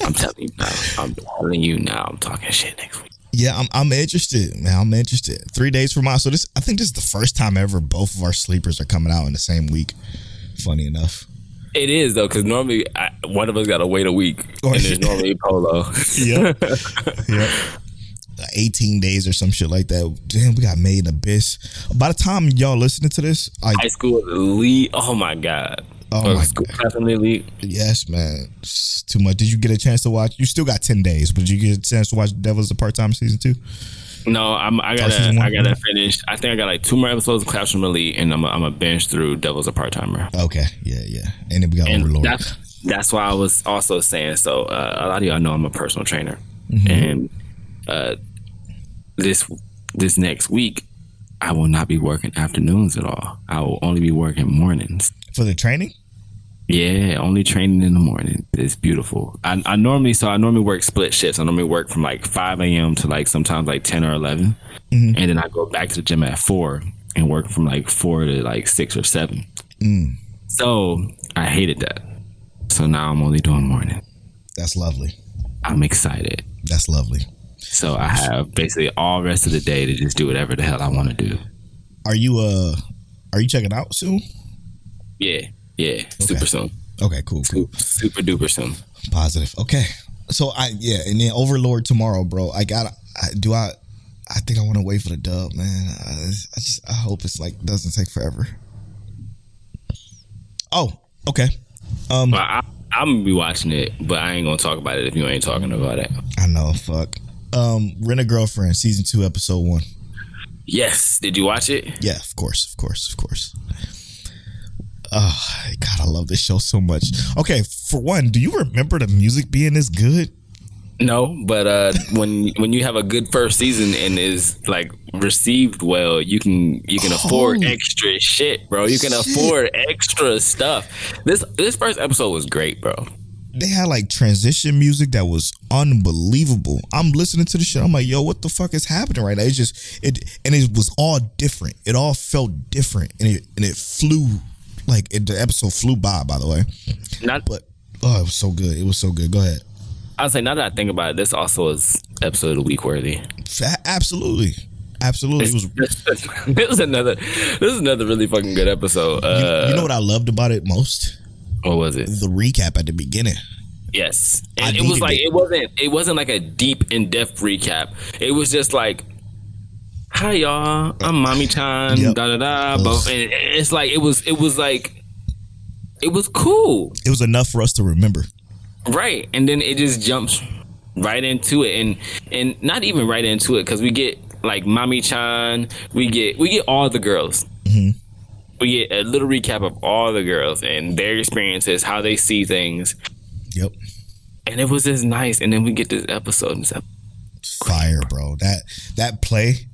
I'm telling you now. I'm telling you now. I'm talking shit next week. Yeah, I'm I'm interested, man. I'm interested. Three days from now. So this I think this is the first time ever both of our sleepers are coming out in the same week. Funny enough. It is though, because normally I, one of us got to wait a week, Oh, and there's normally Polo. Yep. yep. 18 days or some shit like that. Damn, we got made in abyss. By the time y'all listening to this, like High school elite. Oh my god. Oh my school God. classroom elite. yes, man. It's too much. Did you get a chance to watch? You still got 10 days, but did you get a chance to watch Devil's a part-time season 2? No, I'm. I Oh, gotta. one? I gotta finish. I think I got like two more episodes of Classroom Elite, and I'm. A, I'm a binge through Devil's a part timer. Okay. Yeah, yeah. And then we got And Overlord. that's that's why I was also saying. So uh, a lot of y'all know I'm a personal trainer, Mm-hmm. and uh, this this next week I will not be working afternoons at all. I will only be working mornings. For the training? Yeah, only training in the morning. It's beautiful. I, I normally so I normally work split shifts. I normally work from like five a.m. to like sometimes like ten or 11 and then I go back to the gym at four and work from like four to like six or seven. So I hated that. So now I'm only doing morning. That's lovely. I'm excited. That's lovely. So I have basically all rest of the day to just do whatever the hell I want to do. Are you uh are you checking out soon? Yeah, yeah, super soon, Okay, cool, cool. super duper soon. Positive. Okay. So I yeah, and then Overlord tomorrow, bro. I got I do I I think I want to wait for the dub, man. I, I just I hope it's like doesn't take forever. Oh, okay. Um But I, I'm gonna be watching it, but I ain't gonna talk about it if you ain't talking about it. I know, fuck. Um Rent a Girlfriend season 2 episode 1. Yes, did you watch it? Yeah, of course, of course, of course. Oh, God, I love this show so much. Okay, for one, do you remember the music being this good? No, but uh, when when you have a good first season and is like received well, you can you can afford Holy extra shit, bro. You can shit. afford extra stuff. This this first episode was great, bro. They had like transition music that was unbelievable. I'm listening to the shit. I'm like, yo, what the fuck is happening right now? It's just it, and it was all different. It all felt different, and it and it flew like it, the episode flew by. By the way, Not, but oh, it was so good. It was so good. Go ahead. I'll say now that I think about it, this also is episode of the week worthy. Absolutely, absolutely. It was. this is another this is another really fucking good episode. Uh, you know what I loved about it most? what was it? The recap at the beginning. Yes, I and it was like it. it wasn't it wasn't like a deep in depth recap. It was just like, "Hi y'all, I'm Mami Chan." Yep. Da da da. But and it's like it was it was like it was cool, It was enough for us to remember. right? And then it just jumps right into it, and and not even right into it because we get like Mami Chan, we get we get all the girls. Mm-hmm. We get a little recap of all the girls and their experiences, how they see things, Yep. and it was just nice. And then we get this episode, and it's like, fire, bro. That that play,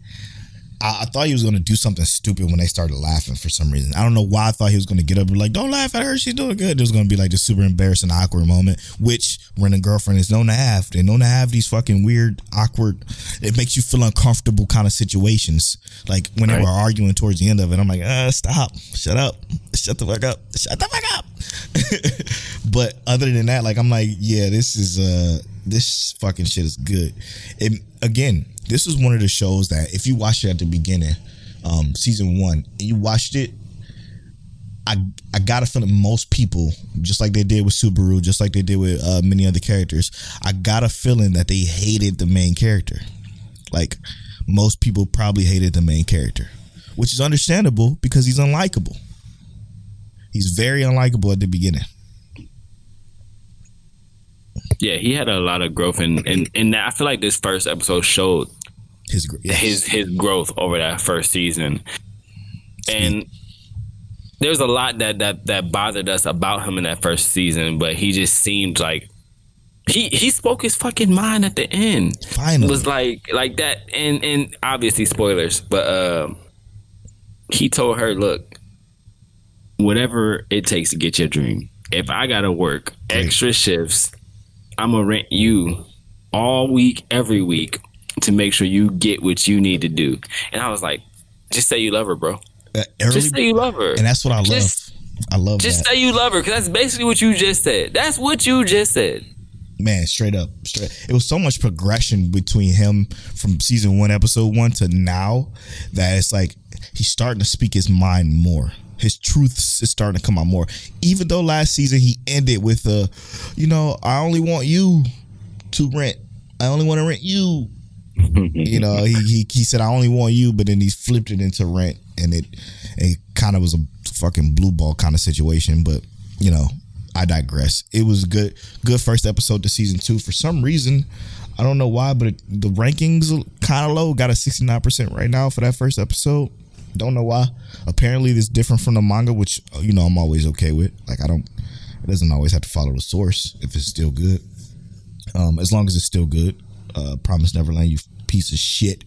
I, I thought he was gonna do something stupid when they started laughing for some reason. I don't know why I thought he was gonna get up and be like, "Don't laugh at her, she's doing good." There's gonna be like this super embarrassing, awkward moment, which when a girlfriend is known to have. They're known to have these fucking weird, awkward. It makes you feel uncomfortable kind of situations. Like when they were arguing towards the end of it, I'm like, uh, stop, shut up, shut the fuck up, shut the fuck up. but other than that, like I'm like, yeah, this is uh this fucking shit is good. It again, this is one of the shows that if you watched it at the beginning, um, season one, and you watched it, I I got a feeling most people, just like they did with Subaru, just like they did with uh, many other characters, I got a feeling that they hated the main character. Like most people probably hated the main character, which is understandable because he's unlikable. He's very unlikable at the beginning. Yeah, he had a lot of growth, and and and I feel like this first episode showed His yes. his his growth over that first season, and there's a lot that that that bothered us about him in that first season, but he just seemed like he he spoke his fucking mind at the end. Finally. It was like like that, and and obviously spoilers, but uh, he told her, "Look, whatever it takes to get your dream. If I gotta work extra shifts, I'm gonna rent you all week, every week, to make sure you get what you need to do." And I was like, "Just say you love her, bro. Uh, early, Just say you love her." and that's what I love. Just- I love Just that. say you love her, because that's basically what you just said. That's what you just said. man, straight up, straight. It was so much progression between him from season one, episode one to now that it's like he's starting to speak his mind more. His truths is starting to come out more. Even though last season he ended with a, you know, I only want you to rent. I only want to rent you. you know, he, he he said I only want you, but then he flipped it into rent, and it it kind of was a fucking blue ball kind of situation. But you know, I digress. It was good good first episode to season two. For some reason, I don't know why, but it, the rankings kind of low. Got a sixty nine percent right now for that first episode. Don't know why. Apparently, it's different from the manga, which you know I'm always okay with. Like I don't. It doesn't always have to follow the source if it's still good. Um, as long as it's still good. Uh, Promise Neverland, you piece of shit.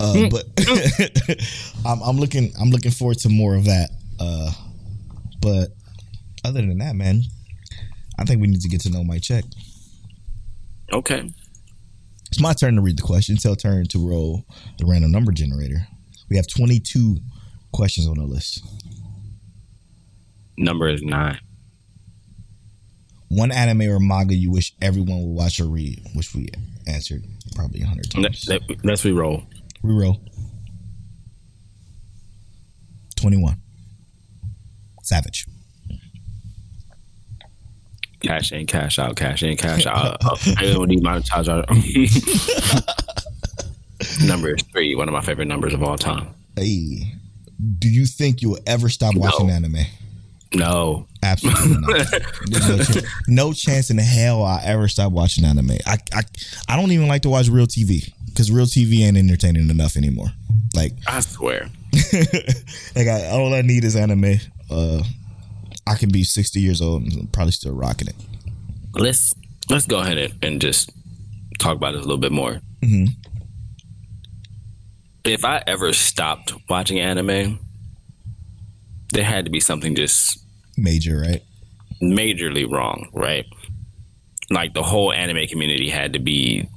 Uh, but I'm, I'm looking. I'm looking forward to more of that. Uh, but other than that, man, I think we need to get to know my check. Okay. It's my turn to read the question. Tell turn to roll the random number generator. We have 22 questions on the list. Number is nine. One anime or manga you wish everyone would watch or read, which we answered probably a hundred times. let, let's re-roll. Reroll. 21. Savage. Cash in, cash out, cash in, cash out. I don't need my. Number is three, one of my favorite numbers of all time. Hey, do you think you will ever stop watching No. anime? No. Absolutely not. No, chance, no chance in hell I ever stop watching anime. I, I I don't even like to watch real TV because real TV ain't entertaining enough anymore. Like I swear. like I, all I need is anime. Uh, I can be 60 years old and probably still rocking it. Let's let's go ahead and, and just talk about this a little bit more. Mhm. If I ever stopped watching anime, there had to be something just Major, right? majorly wrong, right? Like the whole anime community had to be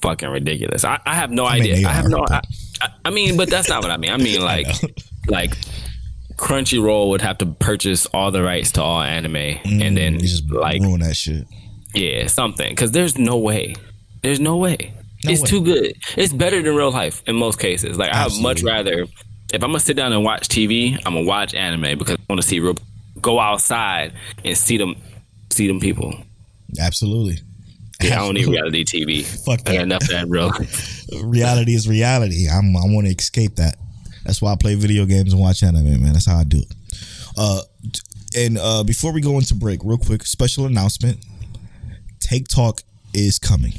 fucking ridiculous. I, I have no I idea. I have no. I, I, mean, but that's not what I mean. I mean, like, like Crunchyroll would have to purchase all the rights to all anime, and mm, then just like, ruin that shit. yeah, something. Because there's no way. There's no way. No it's way. too good. It's better than real life in most cases. Like I would much rather if I'm gonna sit down and watch TV, I'm gonna watch anime because I want to see real. Go outside and see them, see them people. Absolutely. Yeah, I don't need reality TV. Fuck that. I got enough of that real. reality is reality. I'm I want to escape that. That's why I play video games and watch anime, man. That's how I do it. Uh, and uh, before we go into break, real quick, special announcement: Take Talk is coming.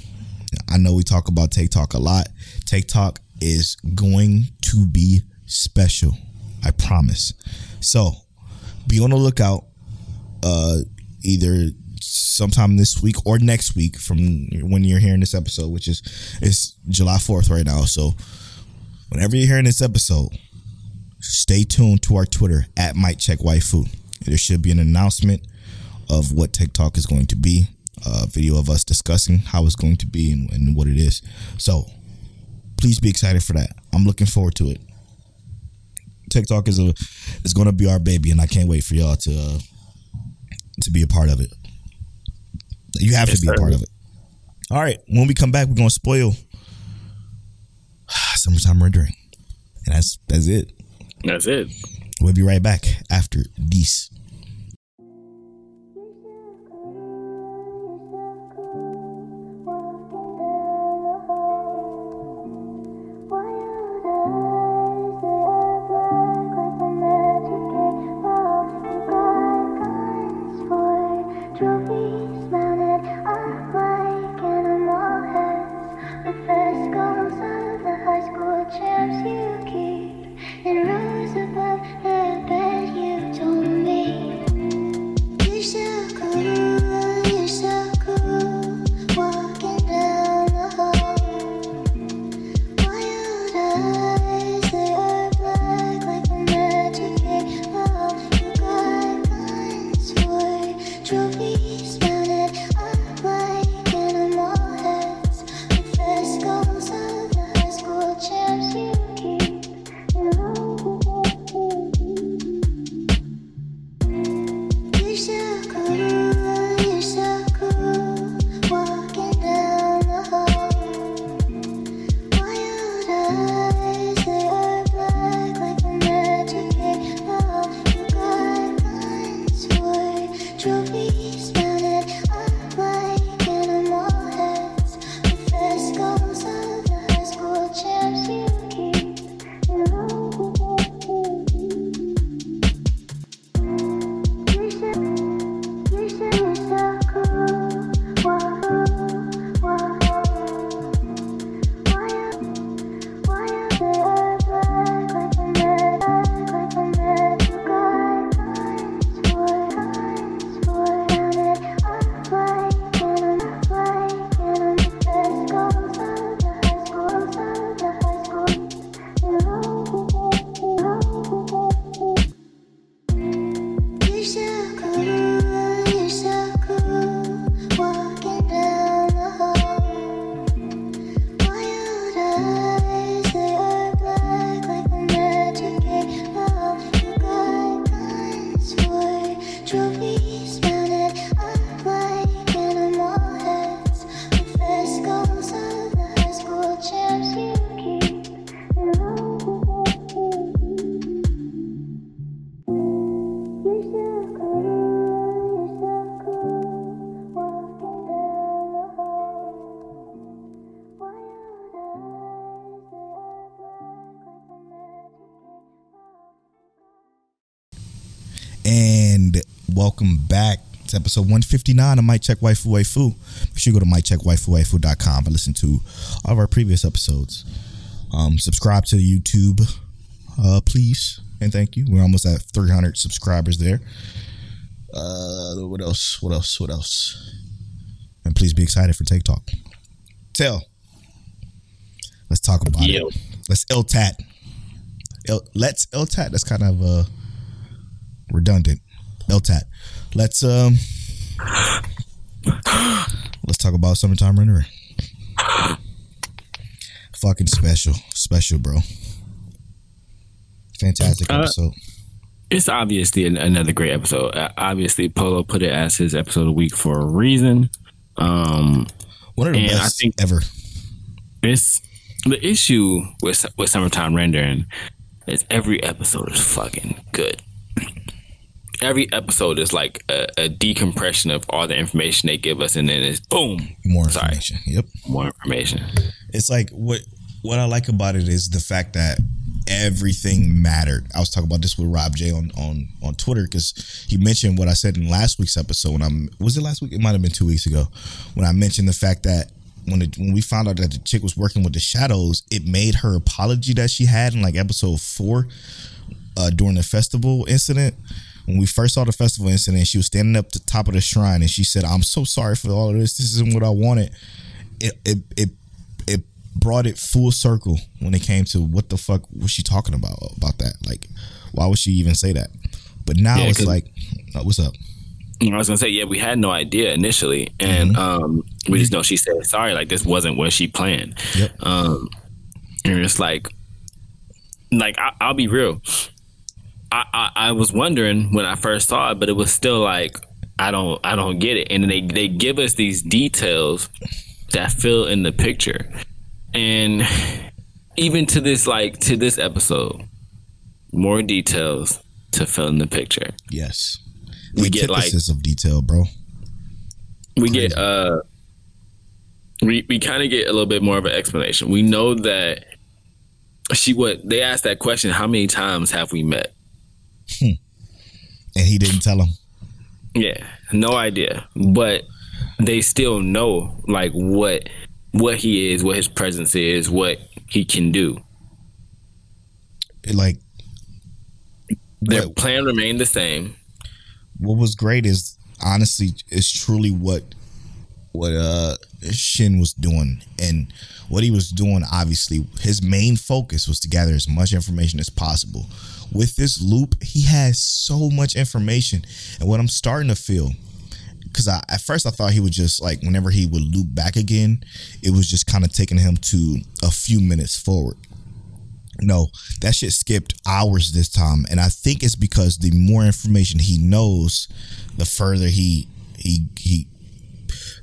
I know we talk about TikTok a lot. TikTok is going to be special. I promise. So be on the lookout. Uh, either sometime this week or next week from when you're hearing this episode, which is it's July 4th right now. So whenever you're hearing this episode, stay tuned to our Twitter at Mic Check Waifu. There should be an announcement of what TikTok is going to be, a video of us discussing how it's going to be and, and what it is. So please be excited for that. I'm looking forward to it. TikTok is a is going to be our baby, and I can't wait for y'all to uh, to be a part of it. You have Yes, to be a part of it. All right, when we come back, we're going to spoil summertime rendering, and that's that's it. That's it. We'll be right back after this. Welcome back to episode 159 of Mic Check Waifu Waifu. Make sure you go to miccheckwaifuwaifu.com and listen to all of our previous episodes. Um, subscribe to YouTube, uh, please, and thank you. We're almost at 300 subscribers there. Uh, what else? What else? What else? And please be excited for Take Talk. Tell. Let's talk about Yo. it. Let's LTAT. L, let's LTAT. That's kind of uh redundant. LTAT. Let's um let's talk about summertime rendering. Fucking special. Special, bro. Fantastic Uh, episode. It's obviously an, another great episode. Uh, obviously, Polo put it as his episode of the week for a reason. Um, One of the and I best think- ever. it's the issue with with summertime rendering is every episode is fucking good. Every episode is like a, a decompression of all the information they give us, and then it's boom, More Sorry. information. Yep. more information. it's like what what I like about it is the fact that everything mattered. I was talking about this with Rob J on on on Twitter because he mentioned what I said in last week's episode. When I'm was it last week? It might have been two weeks ago when I mentioned the fact that when it, when we found out that the chick was working with the shadows, it made her apology that she had in like episode four uh, during the festival incident. When we first saw the festival incident, she was standing up the top of the shrine and she said, "I'm so sorry for all of this. This isn't what I wanted." It it it it brought it full circle when it came to what the fuck was she talking about about that? Like, why would she even say that? But now Yeah, it's like, uh, what's up? I was gonna say, yeah, we had no idea initially, and um, we just know she said sorry, like this wasn't what she planned. Yep. Um, and it's like, like I, I'll be real. I, I I was wondering when I first saw it, but it was still like I don't I don't get it. And they they give us these details that fill in the picture, and even to this like to this episode, more details to fill in the picture. Yes, the We get, like- of detail, bro. we get uh we we kind of get a little bit more of an explanation. We know that she what they asked that question, how many times have we met? And he didn't tell him. Yeah, no idea. But they still know like what what he is, what his presence is, what he can do. Like, Their what, plan remained the same. what was great is honestly is truly what what uh Shin was doing and what he was doing obviously his main focus was to gather as much information as possible with this loop he has so much information and what I'm starting to feel because I at first I thought he would just like whenever he would loop back again it was just kind of taking him to a few minutes forward no, that shit skipped hours this time, and I think it's because the more information he knows, the further he he he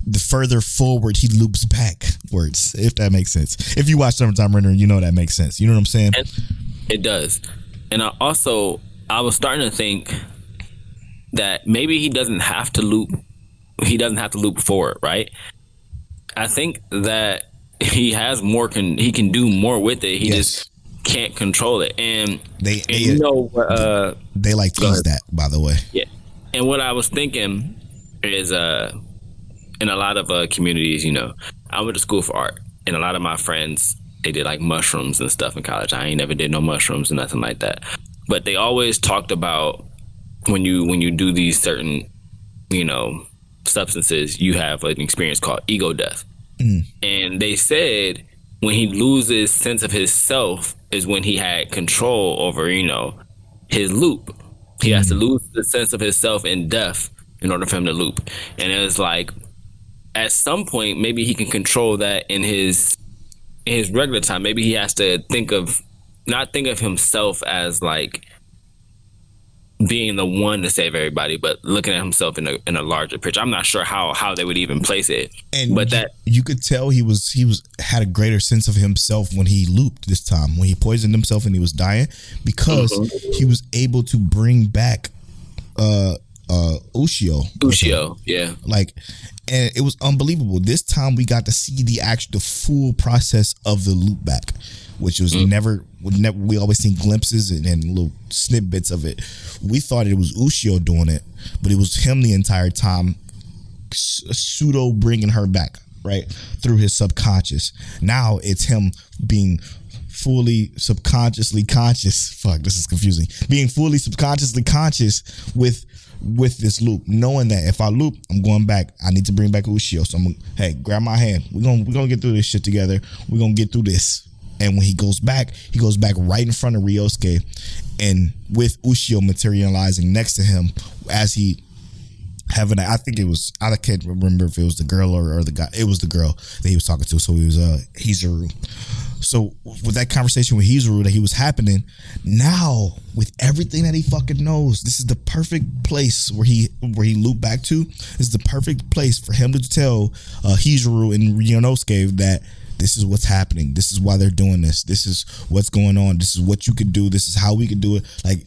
the further forward he loops backwards. If that makes sense. If you watch Summertime Rendering, you know that makes sense. You know what I'm saying? It does. And I also I was starting to think that maybe he doesn't have to loop he doesn't have to loop forward, right? I think that he has more can he can do more with it. He Yes. just can't control it. And, They and they, you know uh they like Go tease ahead. that, by the way. yeah. And what I was thinking is uh in a lot of uh communities, you know, I went to school for art and a lot of my friends they did like mushrooms and stuff in college. I ain't never did no mushrooms and nothing like that. But they always talked about when you when you do these certain, you know, substances, you have an experience called ego death. Mm. And they said when he loses sense of his self is when he had control over, you know, his loop. He has to mm. lose the sense of himself in death in order for him to loop. And it was like at some point maybe he can control that in his his regular time. Maybe he has to think of not think of himself as like being the one to save everybody, but looking at himself in a in a larger picture. I'm not sure how how they would even place it. And but you- that you could tell he was he was had a greater sense of himself when he looped this time when he poisoned himself and he was dying because Mm-hmm. he was able to bring back uh uh Ushio. Ushio, yeah. Like, and it was unbelievable. This time we got to see the actual, the full process of the loop back, which was mm. never, never. We always seen glimpses and, and little snippets of it. We thought it was Ushio doing it, but it was him the entire time, pseudo bringing her back right through his subconscious. Now it's him being fully subconsciously conscious. Fuck, this is confusing. Being fully subconsciously conscious with with this loop, knowing that if I loop, I'm going back. I need to bring back Ushio. So I'm gonna, hey, grab my hand. We're gonna we're gonna get through this shit together. We're gonna get through this. And when he goes back, he goes back right in front of Ryosuke, and with Ushio materializing next to him as he having I think it was I can't remember if it was the girl or, or the guy. It was the girl that he was talking to. So he was uh Hizuru. So with that conversation with Hizuru that he was happening, now with everything that he fucking knows, this is the perfect place where he where he looped back to. This is the perfect place for him to tell uh, Hizuru and Ryunosuke that this is what's happening. This is why they're doing this. This is what's going on. This is what you could do. This is how we could do it. Like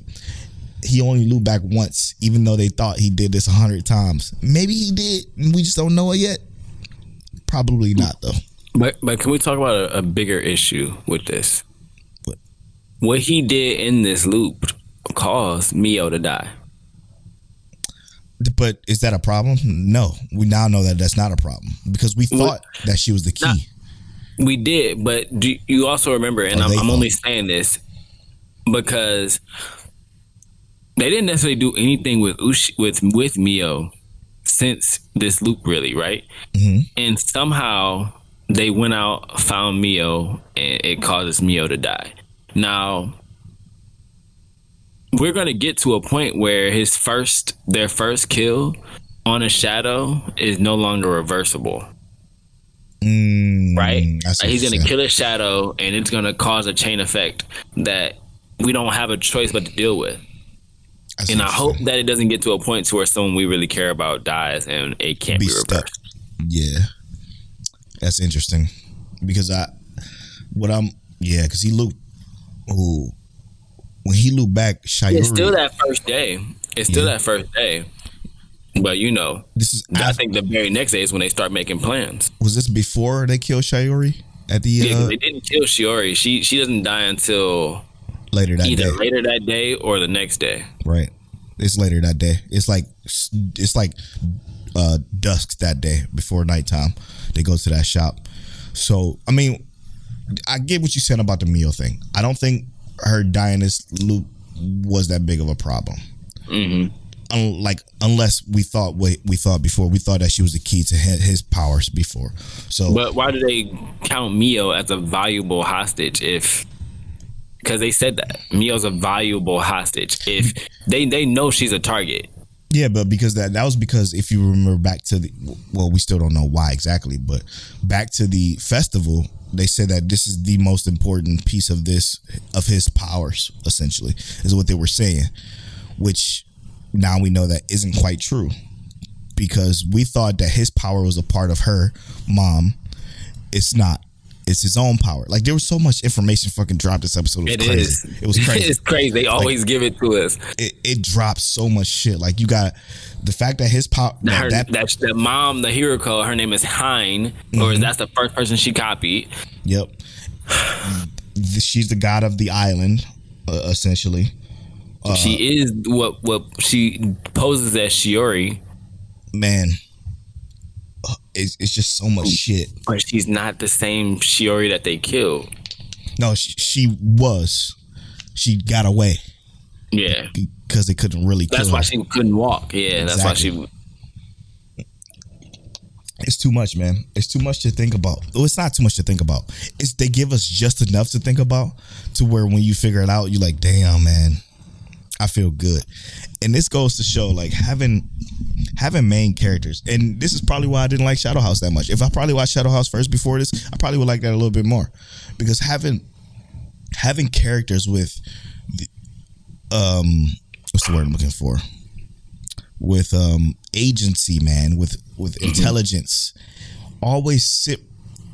he only looped back once, even though they thought he did this a hundred times. Maybe he did, and we just don't know it yet. Probably not though. But but can we talk about a, a bigger issue with this? What? What he did in this loop caused Mio to die. But is that a problem? No. We now know that that's not a problem because we thought that she was the key. Not- We did, but do you also remember? And Oh, I'm, I'm only saying this because they didn't necessarily do anything with Ush, with with Mio since this loop, really, right? Mm-hmm. And somehow they went out, found Mio, and it causes Mio to die. Now we're gonna get to a point where his first, their first kill on a shadow is no longer reversible Mm, right? Like, he's gonna kill a shadow, and it's gonna cause a chain effect that we don't have a choice but to deal with. see And I hope that it doesn't get to a point to where someone we really care about dies and it can't be be, stuck. reversed. Yeah, that's interesting because I, what I'm, yeah, because he looked, Oh, when he looked back, Shiori. It's still that first day. It's still Yeah. that first day. But you know, this is. I after- think the very next day is when they start making plans. was this before they killed Shiori at the Yeah, uh, they didn't kill Shiori. She she doesn't die until later that day. either day? later that day or the next day. Right. It's later that day. It's like it's like uh dusk that day before nighttime. They go to that shop. So I mean, I get what you said about the meal thing. I don't think her dying this loop was that big of a problem. hmm Un- like unless we thought what we thought before, we thought that she was the key to his, his powers before. So But why do they count Mio as a valuable hostage if because they said that Mio's a valuable hostage if they they know she's a target. Yeah, but because that that was because if you remember back to the well, we still don't know why exactly, but back to the festival, they said that this is the most important piece of this of his powers, essentially, is what they were saying. Which now we know that isn't quite true. Because we thought that his power was a part of her mom. It's not. It's his own power. Like there was so much information fucking dropped this episode. It was It crazy. is. It was crazy it's crazy. They always give it to us. it, it drops so much shit. Like you got the fact that his power Her, that, that, that the mom, the hero code, her name is Haine, Mm-hmm. or that's the first person she copied. yep, she's the god of the island, uh, essentially. Uh, she is what what she poses as Shiori, Man, it's, it's just so much shit. but she's not the same Shiori that they killed. No, she, she was. She got away Yeah, because they couldn't really kill that's her. why she couldn't walk. Yeah, that's why she. It's too much, man. It's too much to think about. Well, it's not too much to think about. It's they give us just enough to think about to where when you figure it out, you're like, damn, man, I feel good. And this goes to show like having having main characters. And this is probably why I didn't like Shadows House that much. If I probably watched Shadows House first before this, I probably would like that a little bit more. Because having having characters with the, um what's the word I'm looking for? With um agency, man, with with intelligence, always sit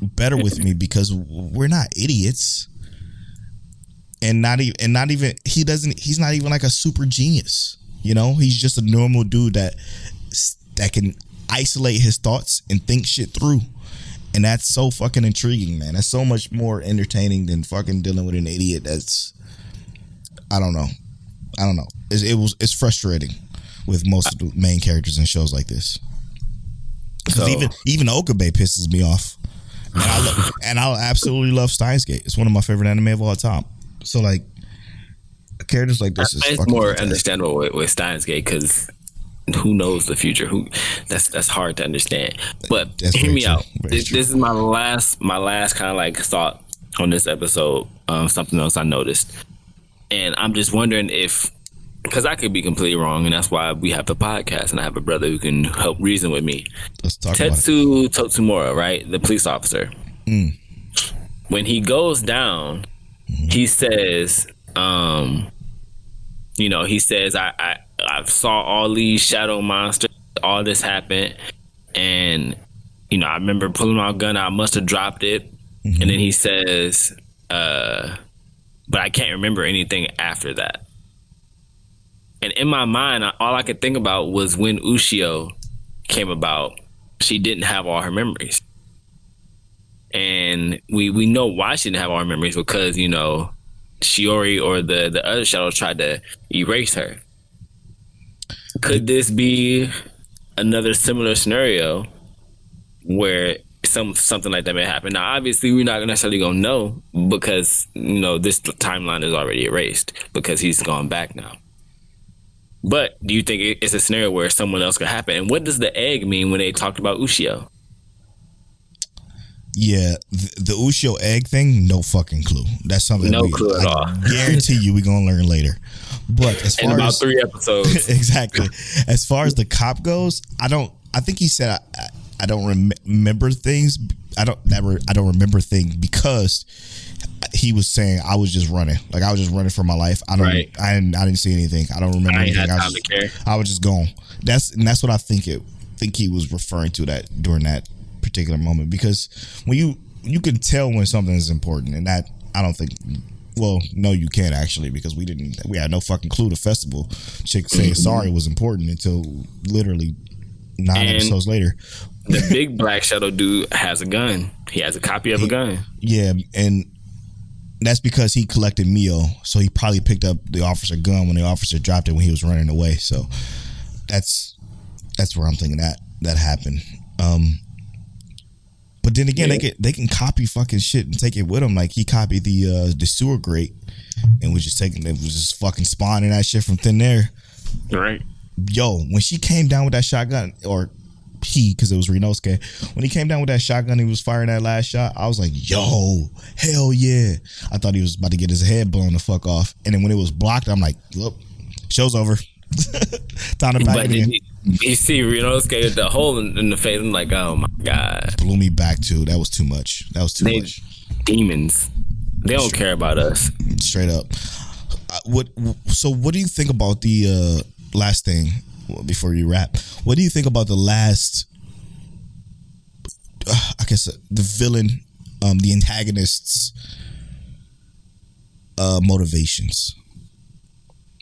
better with me because we're not idiots. And not even and not even he doesn't he's not even like a super genius. You know, he's just a normal dude that that can isolate his thoughts and think shit through. And that's so fucking intriguing, man. That's so much more entertaining than fucking dealing with an idiot that's I don't know. I don't know. It, it was it's frustrating with most of the main characters in shows like this. Because So- even even Okabe pisses me off, and I lo- and I absolutely love Steins Gate. It's one of my favorite anime of all time. So like, characters like this is it's fucking more fantastic. understandable with, with Steins Gate because who knows the future? Who that's that's hard to understand. But That's hear me true. out. This, this is my last my last kind of like thought on this episode. Um, something else I noticed, and I'm just wondering if because I could be completely wrong, and that's why we have the podcast, and I have a brother who can help reason with me. Let's talk about it. Tetsu Totsumura, right? The police officer. Mm. When he goes down, he says, um, you know, he says, I, I, I saw all these shadow monsters, all this happened. And, you know, I remember pulling my gun, I must have dropped it. And then he says, uh, but I can't remember anything after that. And in my mind, all I could think about was when Ushio came about, she didn't have all her memories. And we we know why she didn't have all her memories because, you know, Shiori or the, the other shadows tried to erase her. Could this be another similar scenario where some something like that may happen? Now obviously we're not necessarily gonna know because, you know, this timeline is already erased because he's gone back now. But do you think it's a scenario where someone else could happen? And what does the egg mean when they talked about Ushio? Yeah, the, the Ushio egg thing, no fucking clue. That's something No we, clue at I all. guarantee you we're gonna learn later. But as In far about as three episodes. exactly, as far as the cop goes, I don't. I think he said I, I, I don't rem- remember things. I don't never. I don't remember things because he was saying I was just running. Like I was just running for my life. I don't. Right. I didn't. I didn't see anything. I don't remember I anything. I was. I was just gone. That's and that's what I think it. Think he was referring to that during that particular moment because when you you can tell when something is important and that I don't think. Well, no, you can't actually because we didn't. We had no fucking clue the festival chick saying sorry was important until literally nine And- episodes later. the big black shadow dude has a gun. He has a copy of a gun. Yeah, and that's because he collected Mio, so he probably picked up the officer gun when the officer dropped it when he was running away. So that's that's where I'm thinking that that happened. Um, but then again, they can they can copy fucking shit and take it with them. Like he copied the uh, the sewer grate and was just taking it was just fucking spawning that shit from thin air. Right. Yo, when she came down with that shotgun, or he, because it was Ryunosuke, when he came down with that shotgun, he was firing that last shot. I was like, yo, hell yeah! I thought he was about to get his head blown the fuck off, and then when it was blocked, I'm like, look, show's over. Time to back But it did in. you, you see Ryunosuke with the hole in, in the face. I'm like, oh my god, Blew me back too. That was too much. That was too they much. demons. They don't care about us. Straight up. Uh, what? So, what do you think about the uh, last thing before you wrap? What do you think about the last? Uh, I guess uh, the villain, um, the antagonists' uh, motivations.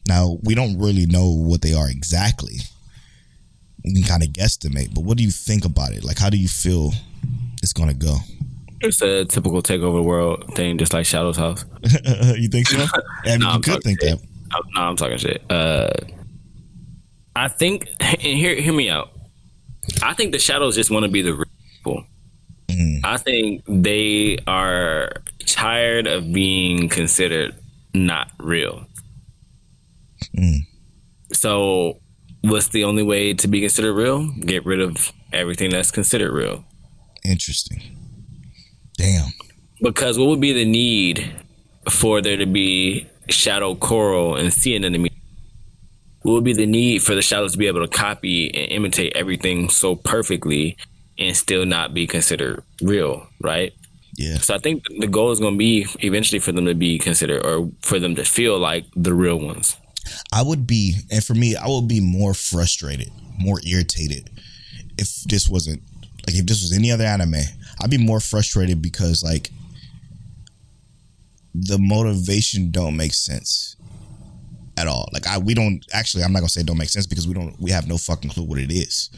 Now we don't really know what they are exactly. Can kind of guesstimate, but what do you think about it? Like, how do you feel it's gonna go? It's a typical takeover world thing, just like Shadows House. you think so? I mean, No, you I'm could think that. shit. I'm, no, I'm talking shit. Uh, I think, and hear hear me out. I think the shadows just want to be the real people. Mm. I think they are tired of being considered not real. Mm. So, what's the only way to be considered real? Get rid of everything that's considered real. Interesting. Damn. Because what would be the need for there to be shadow coral and sea anemone? What would be the need for the shadows to be able to copy and imitate everything so perfectly and still not be considered real, right? Yeah. So I think the goal is going to be eventually for them to be considered or for them to feel like the real ones. I would be, and for me, I would be more frustrated, more irritated if this wasn't like if this was any other anime. I'd be more frustrated because like the motivation don't make sense at all. Like I we don't actually I'm not gonna say it don't make sense because we don't we have no fucking clue what it is.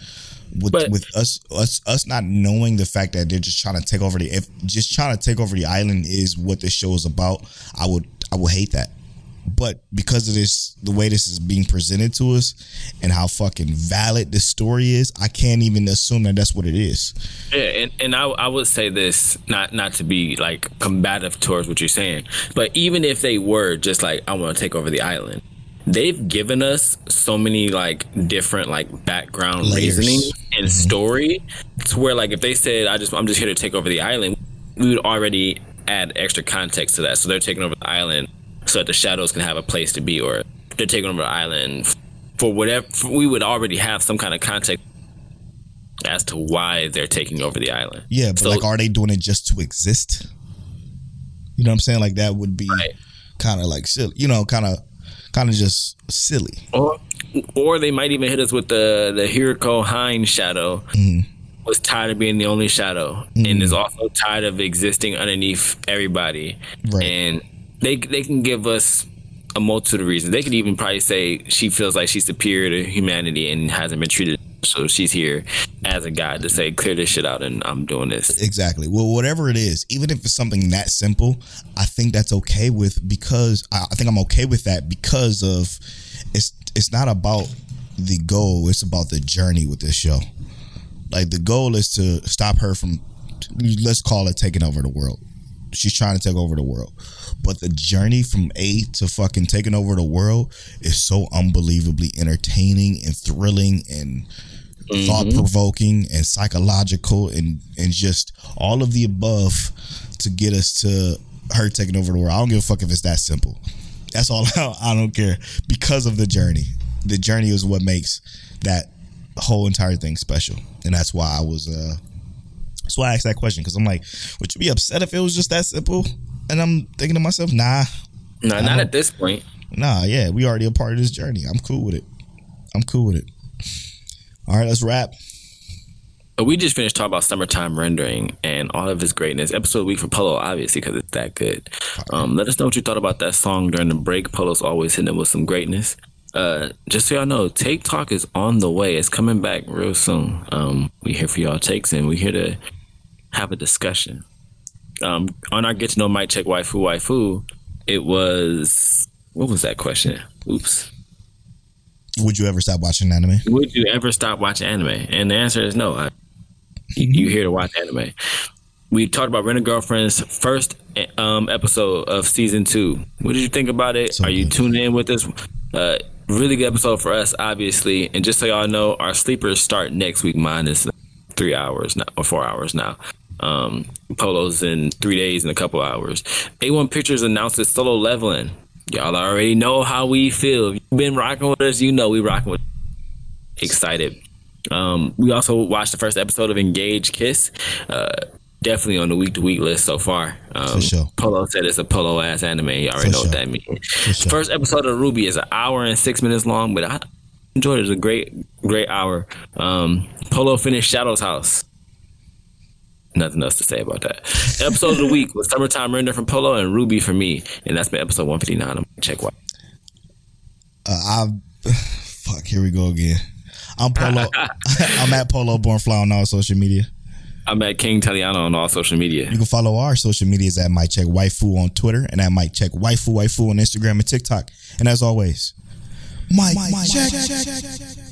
With But- with us us us not knowing the fact that they're just trying to take over the if just trying to take over the island is what this show is about, I would I would hate that. But because of this, the way this is being presented to us, and how fucking valid this story is, I can't even assume that that's what it is. Yeah, and, and I, I would say this not not to be like combative towards what you're saying, but even if they were just like I want to take over the island, they've given us so many like different like background Layers. reasoning and mm-hmm. story to where like if they said I just I'm just here to take over the island, we would already add extra context to that. So they're taking over the island so that the shadows can have a place to be, or they're taking over the island for whatever. For, we would already have some kind of context as to why they're taking over the island. Yeah, but So- like, are they doing it just to exist? You know what I'm saying? Like that would be Right. kind of like silly. You know, kind of, kind of just silly. or or they might even hit us with the the Hiruko Haine shadow mm-hmm. was tired of being the only shadow and mm-hmm. is also tired of existing underneath everybody Right. and they they can give us a multitude of reasons they could even probably say she feels like she's superior to humanity and hasn't been treated so she's here as a guide to say clear this shit out and I'm doing this Exactly. Well, whatever it is, even if it's something that simple, I think that's okay with because I, think I'm okay with that because of it's it's not about the goal, it's about the journey with this show. Like the goal is to stop her from let's call it taking over the world. She's trying to take over the world. But the journey from A to fucking taking over the world is so unbelievably entertaining and thrilling and thought provoking and psychological and and just all of the above to get us to her taking over the world. I don't give a fuck if it's that simple. That's all. I don't care because of the journey. The journey is what makes that whole entire thing special, and that's why I was. uh That's why I asked that question because I'm like, would you be upset if it was just that simple? And I'm thinking to myself, nah, no not at this point nah, yeah, we already a part of this journey. I'm cool with it. I'm cool with it. All right, let's wrap. We just finished talking about summertime rendering and all of its greatness. Episode week for Polo, obviously, because it's that good. Um, let us know what you thought about that song during the break. Polo's always hitting it with some greatness. Uh, just so y'all know, Take Talk is on the way. It's coming back real soon. Um, we here for y'all takes and we here to have a discussion. Um, on our Get to Know Mic Check Waifu Waifu, it was what was that question? Oops. Would you ever stop watching anime? Would you ever stop watching anime? And the answer is no. I, you here to watch anime? We talked about Rent a Girlfriend's first um, episode of season two. What did you think about it? So Are you good. tuning in with us? Uh, really good episode for us, obviously. And just so y'all know, our sleepers start next week. Mine is three hours now or four hours now. Um, Polo's in three days and a couple hours. A1 Pictures announced its solo leveling. Y'all already know how we feel. If you've been rocking with us, you know we rocking with excited. Um, we also watched the first episode of Engage Kiss. Uh, definitely on the week to week list so far. Um, sure. Polo said it's a polo ass anime. You already For know what sure. that means. sure. First episode of RWBY is an hour and six minutes long, but I enjoyed it. It was a great, great hour. Um, Polo finished Shadows House. Nothing else to say about that. Episode of the week was Summertime Render from Polo and RWBY for me. And that's been episode 159. I'm gonna check what. Uh, I fuck. Here we go again. I'm Polo. I'm at Polo Born Fly on all social media. I'm at King Taliano on all social media. You can follow our social medias at Mic Check Waifu on Twitter and at Mic Check Waifu Waifu on Instagram and TikTok. And as always, Mike, Check. Hey,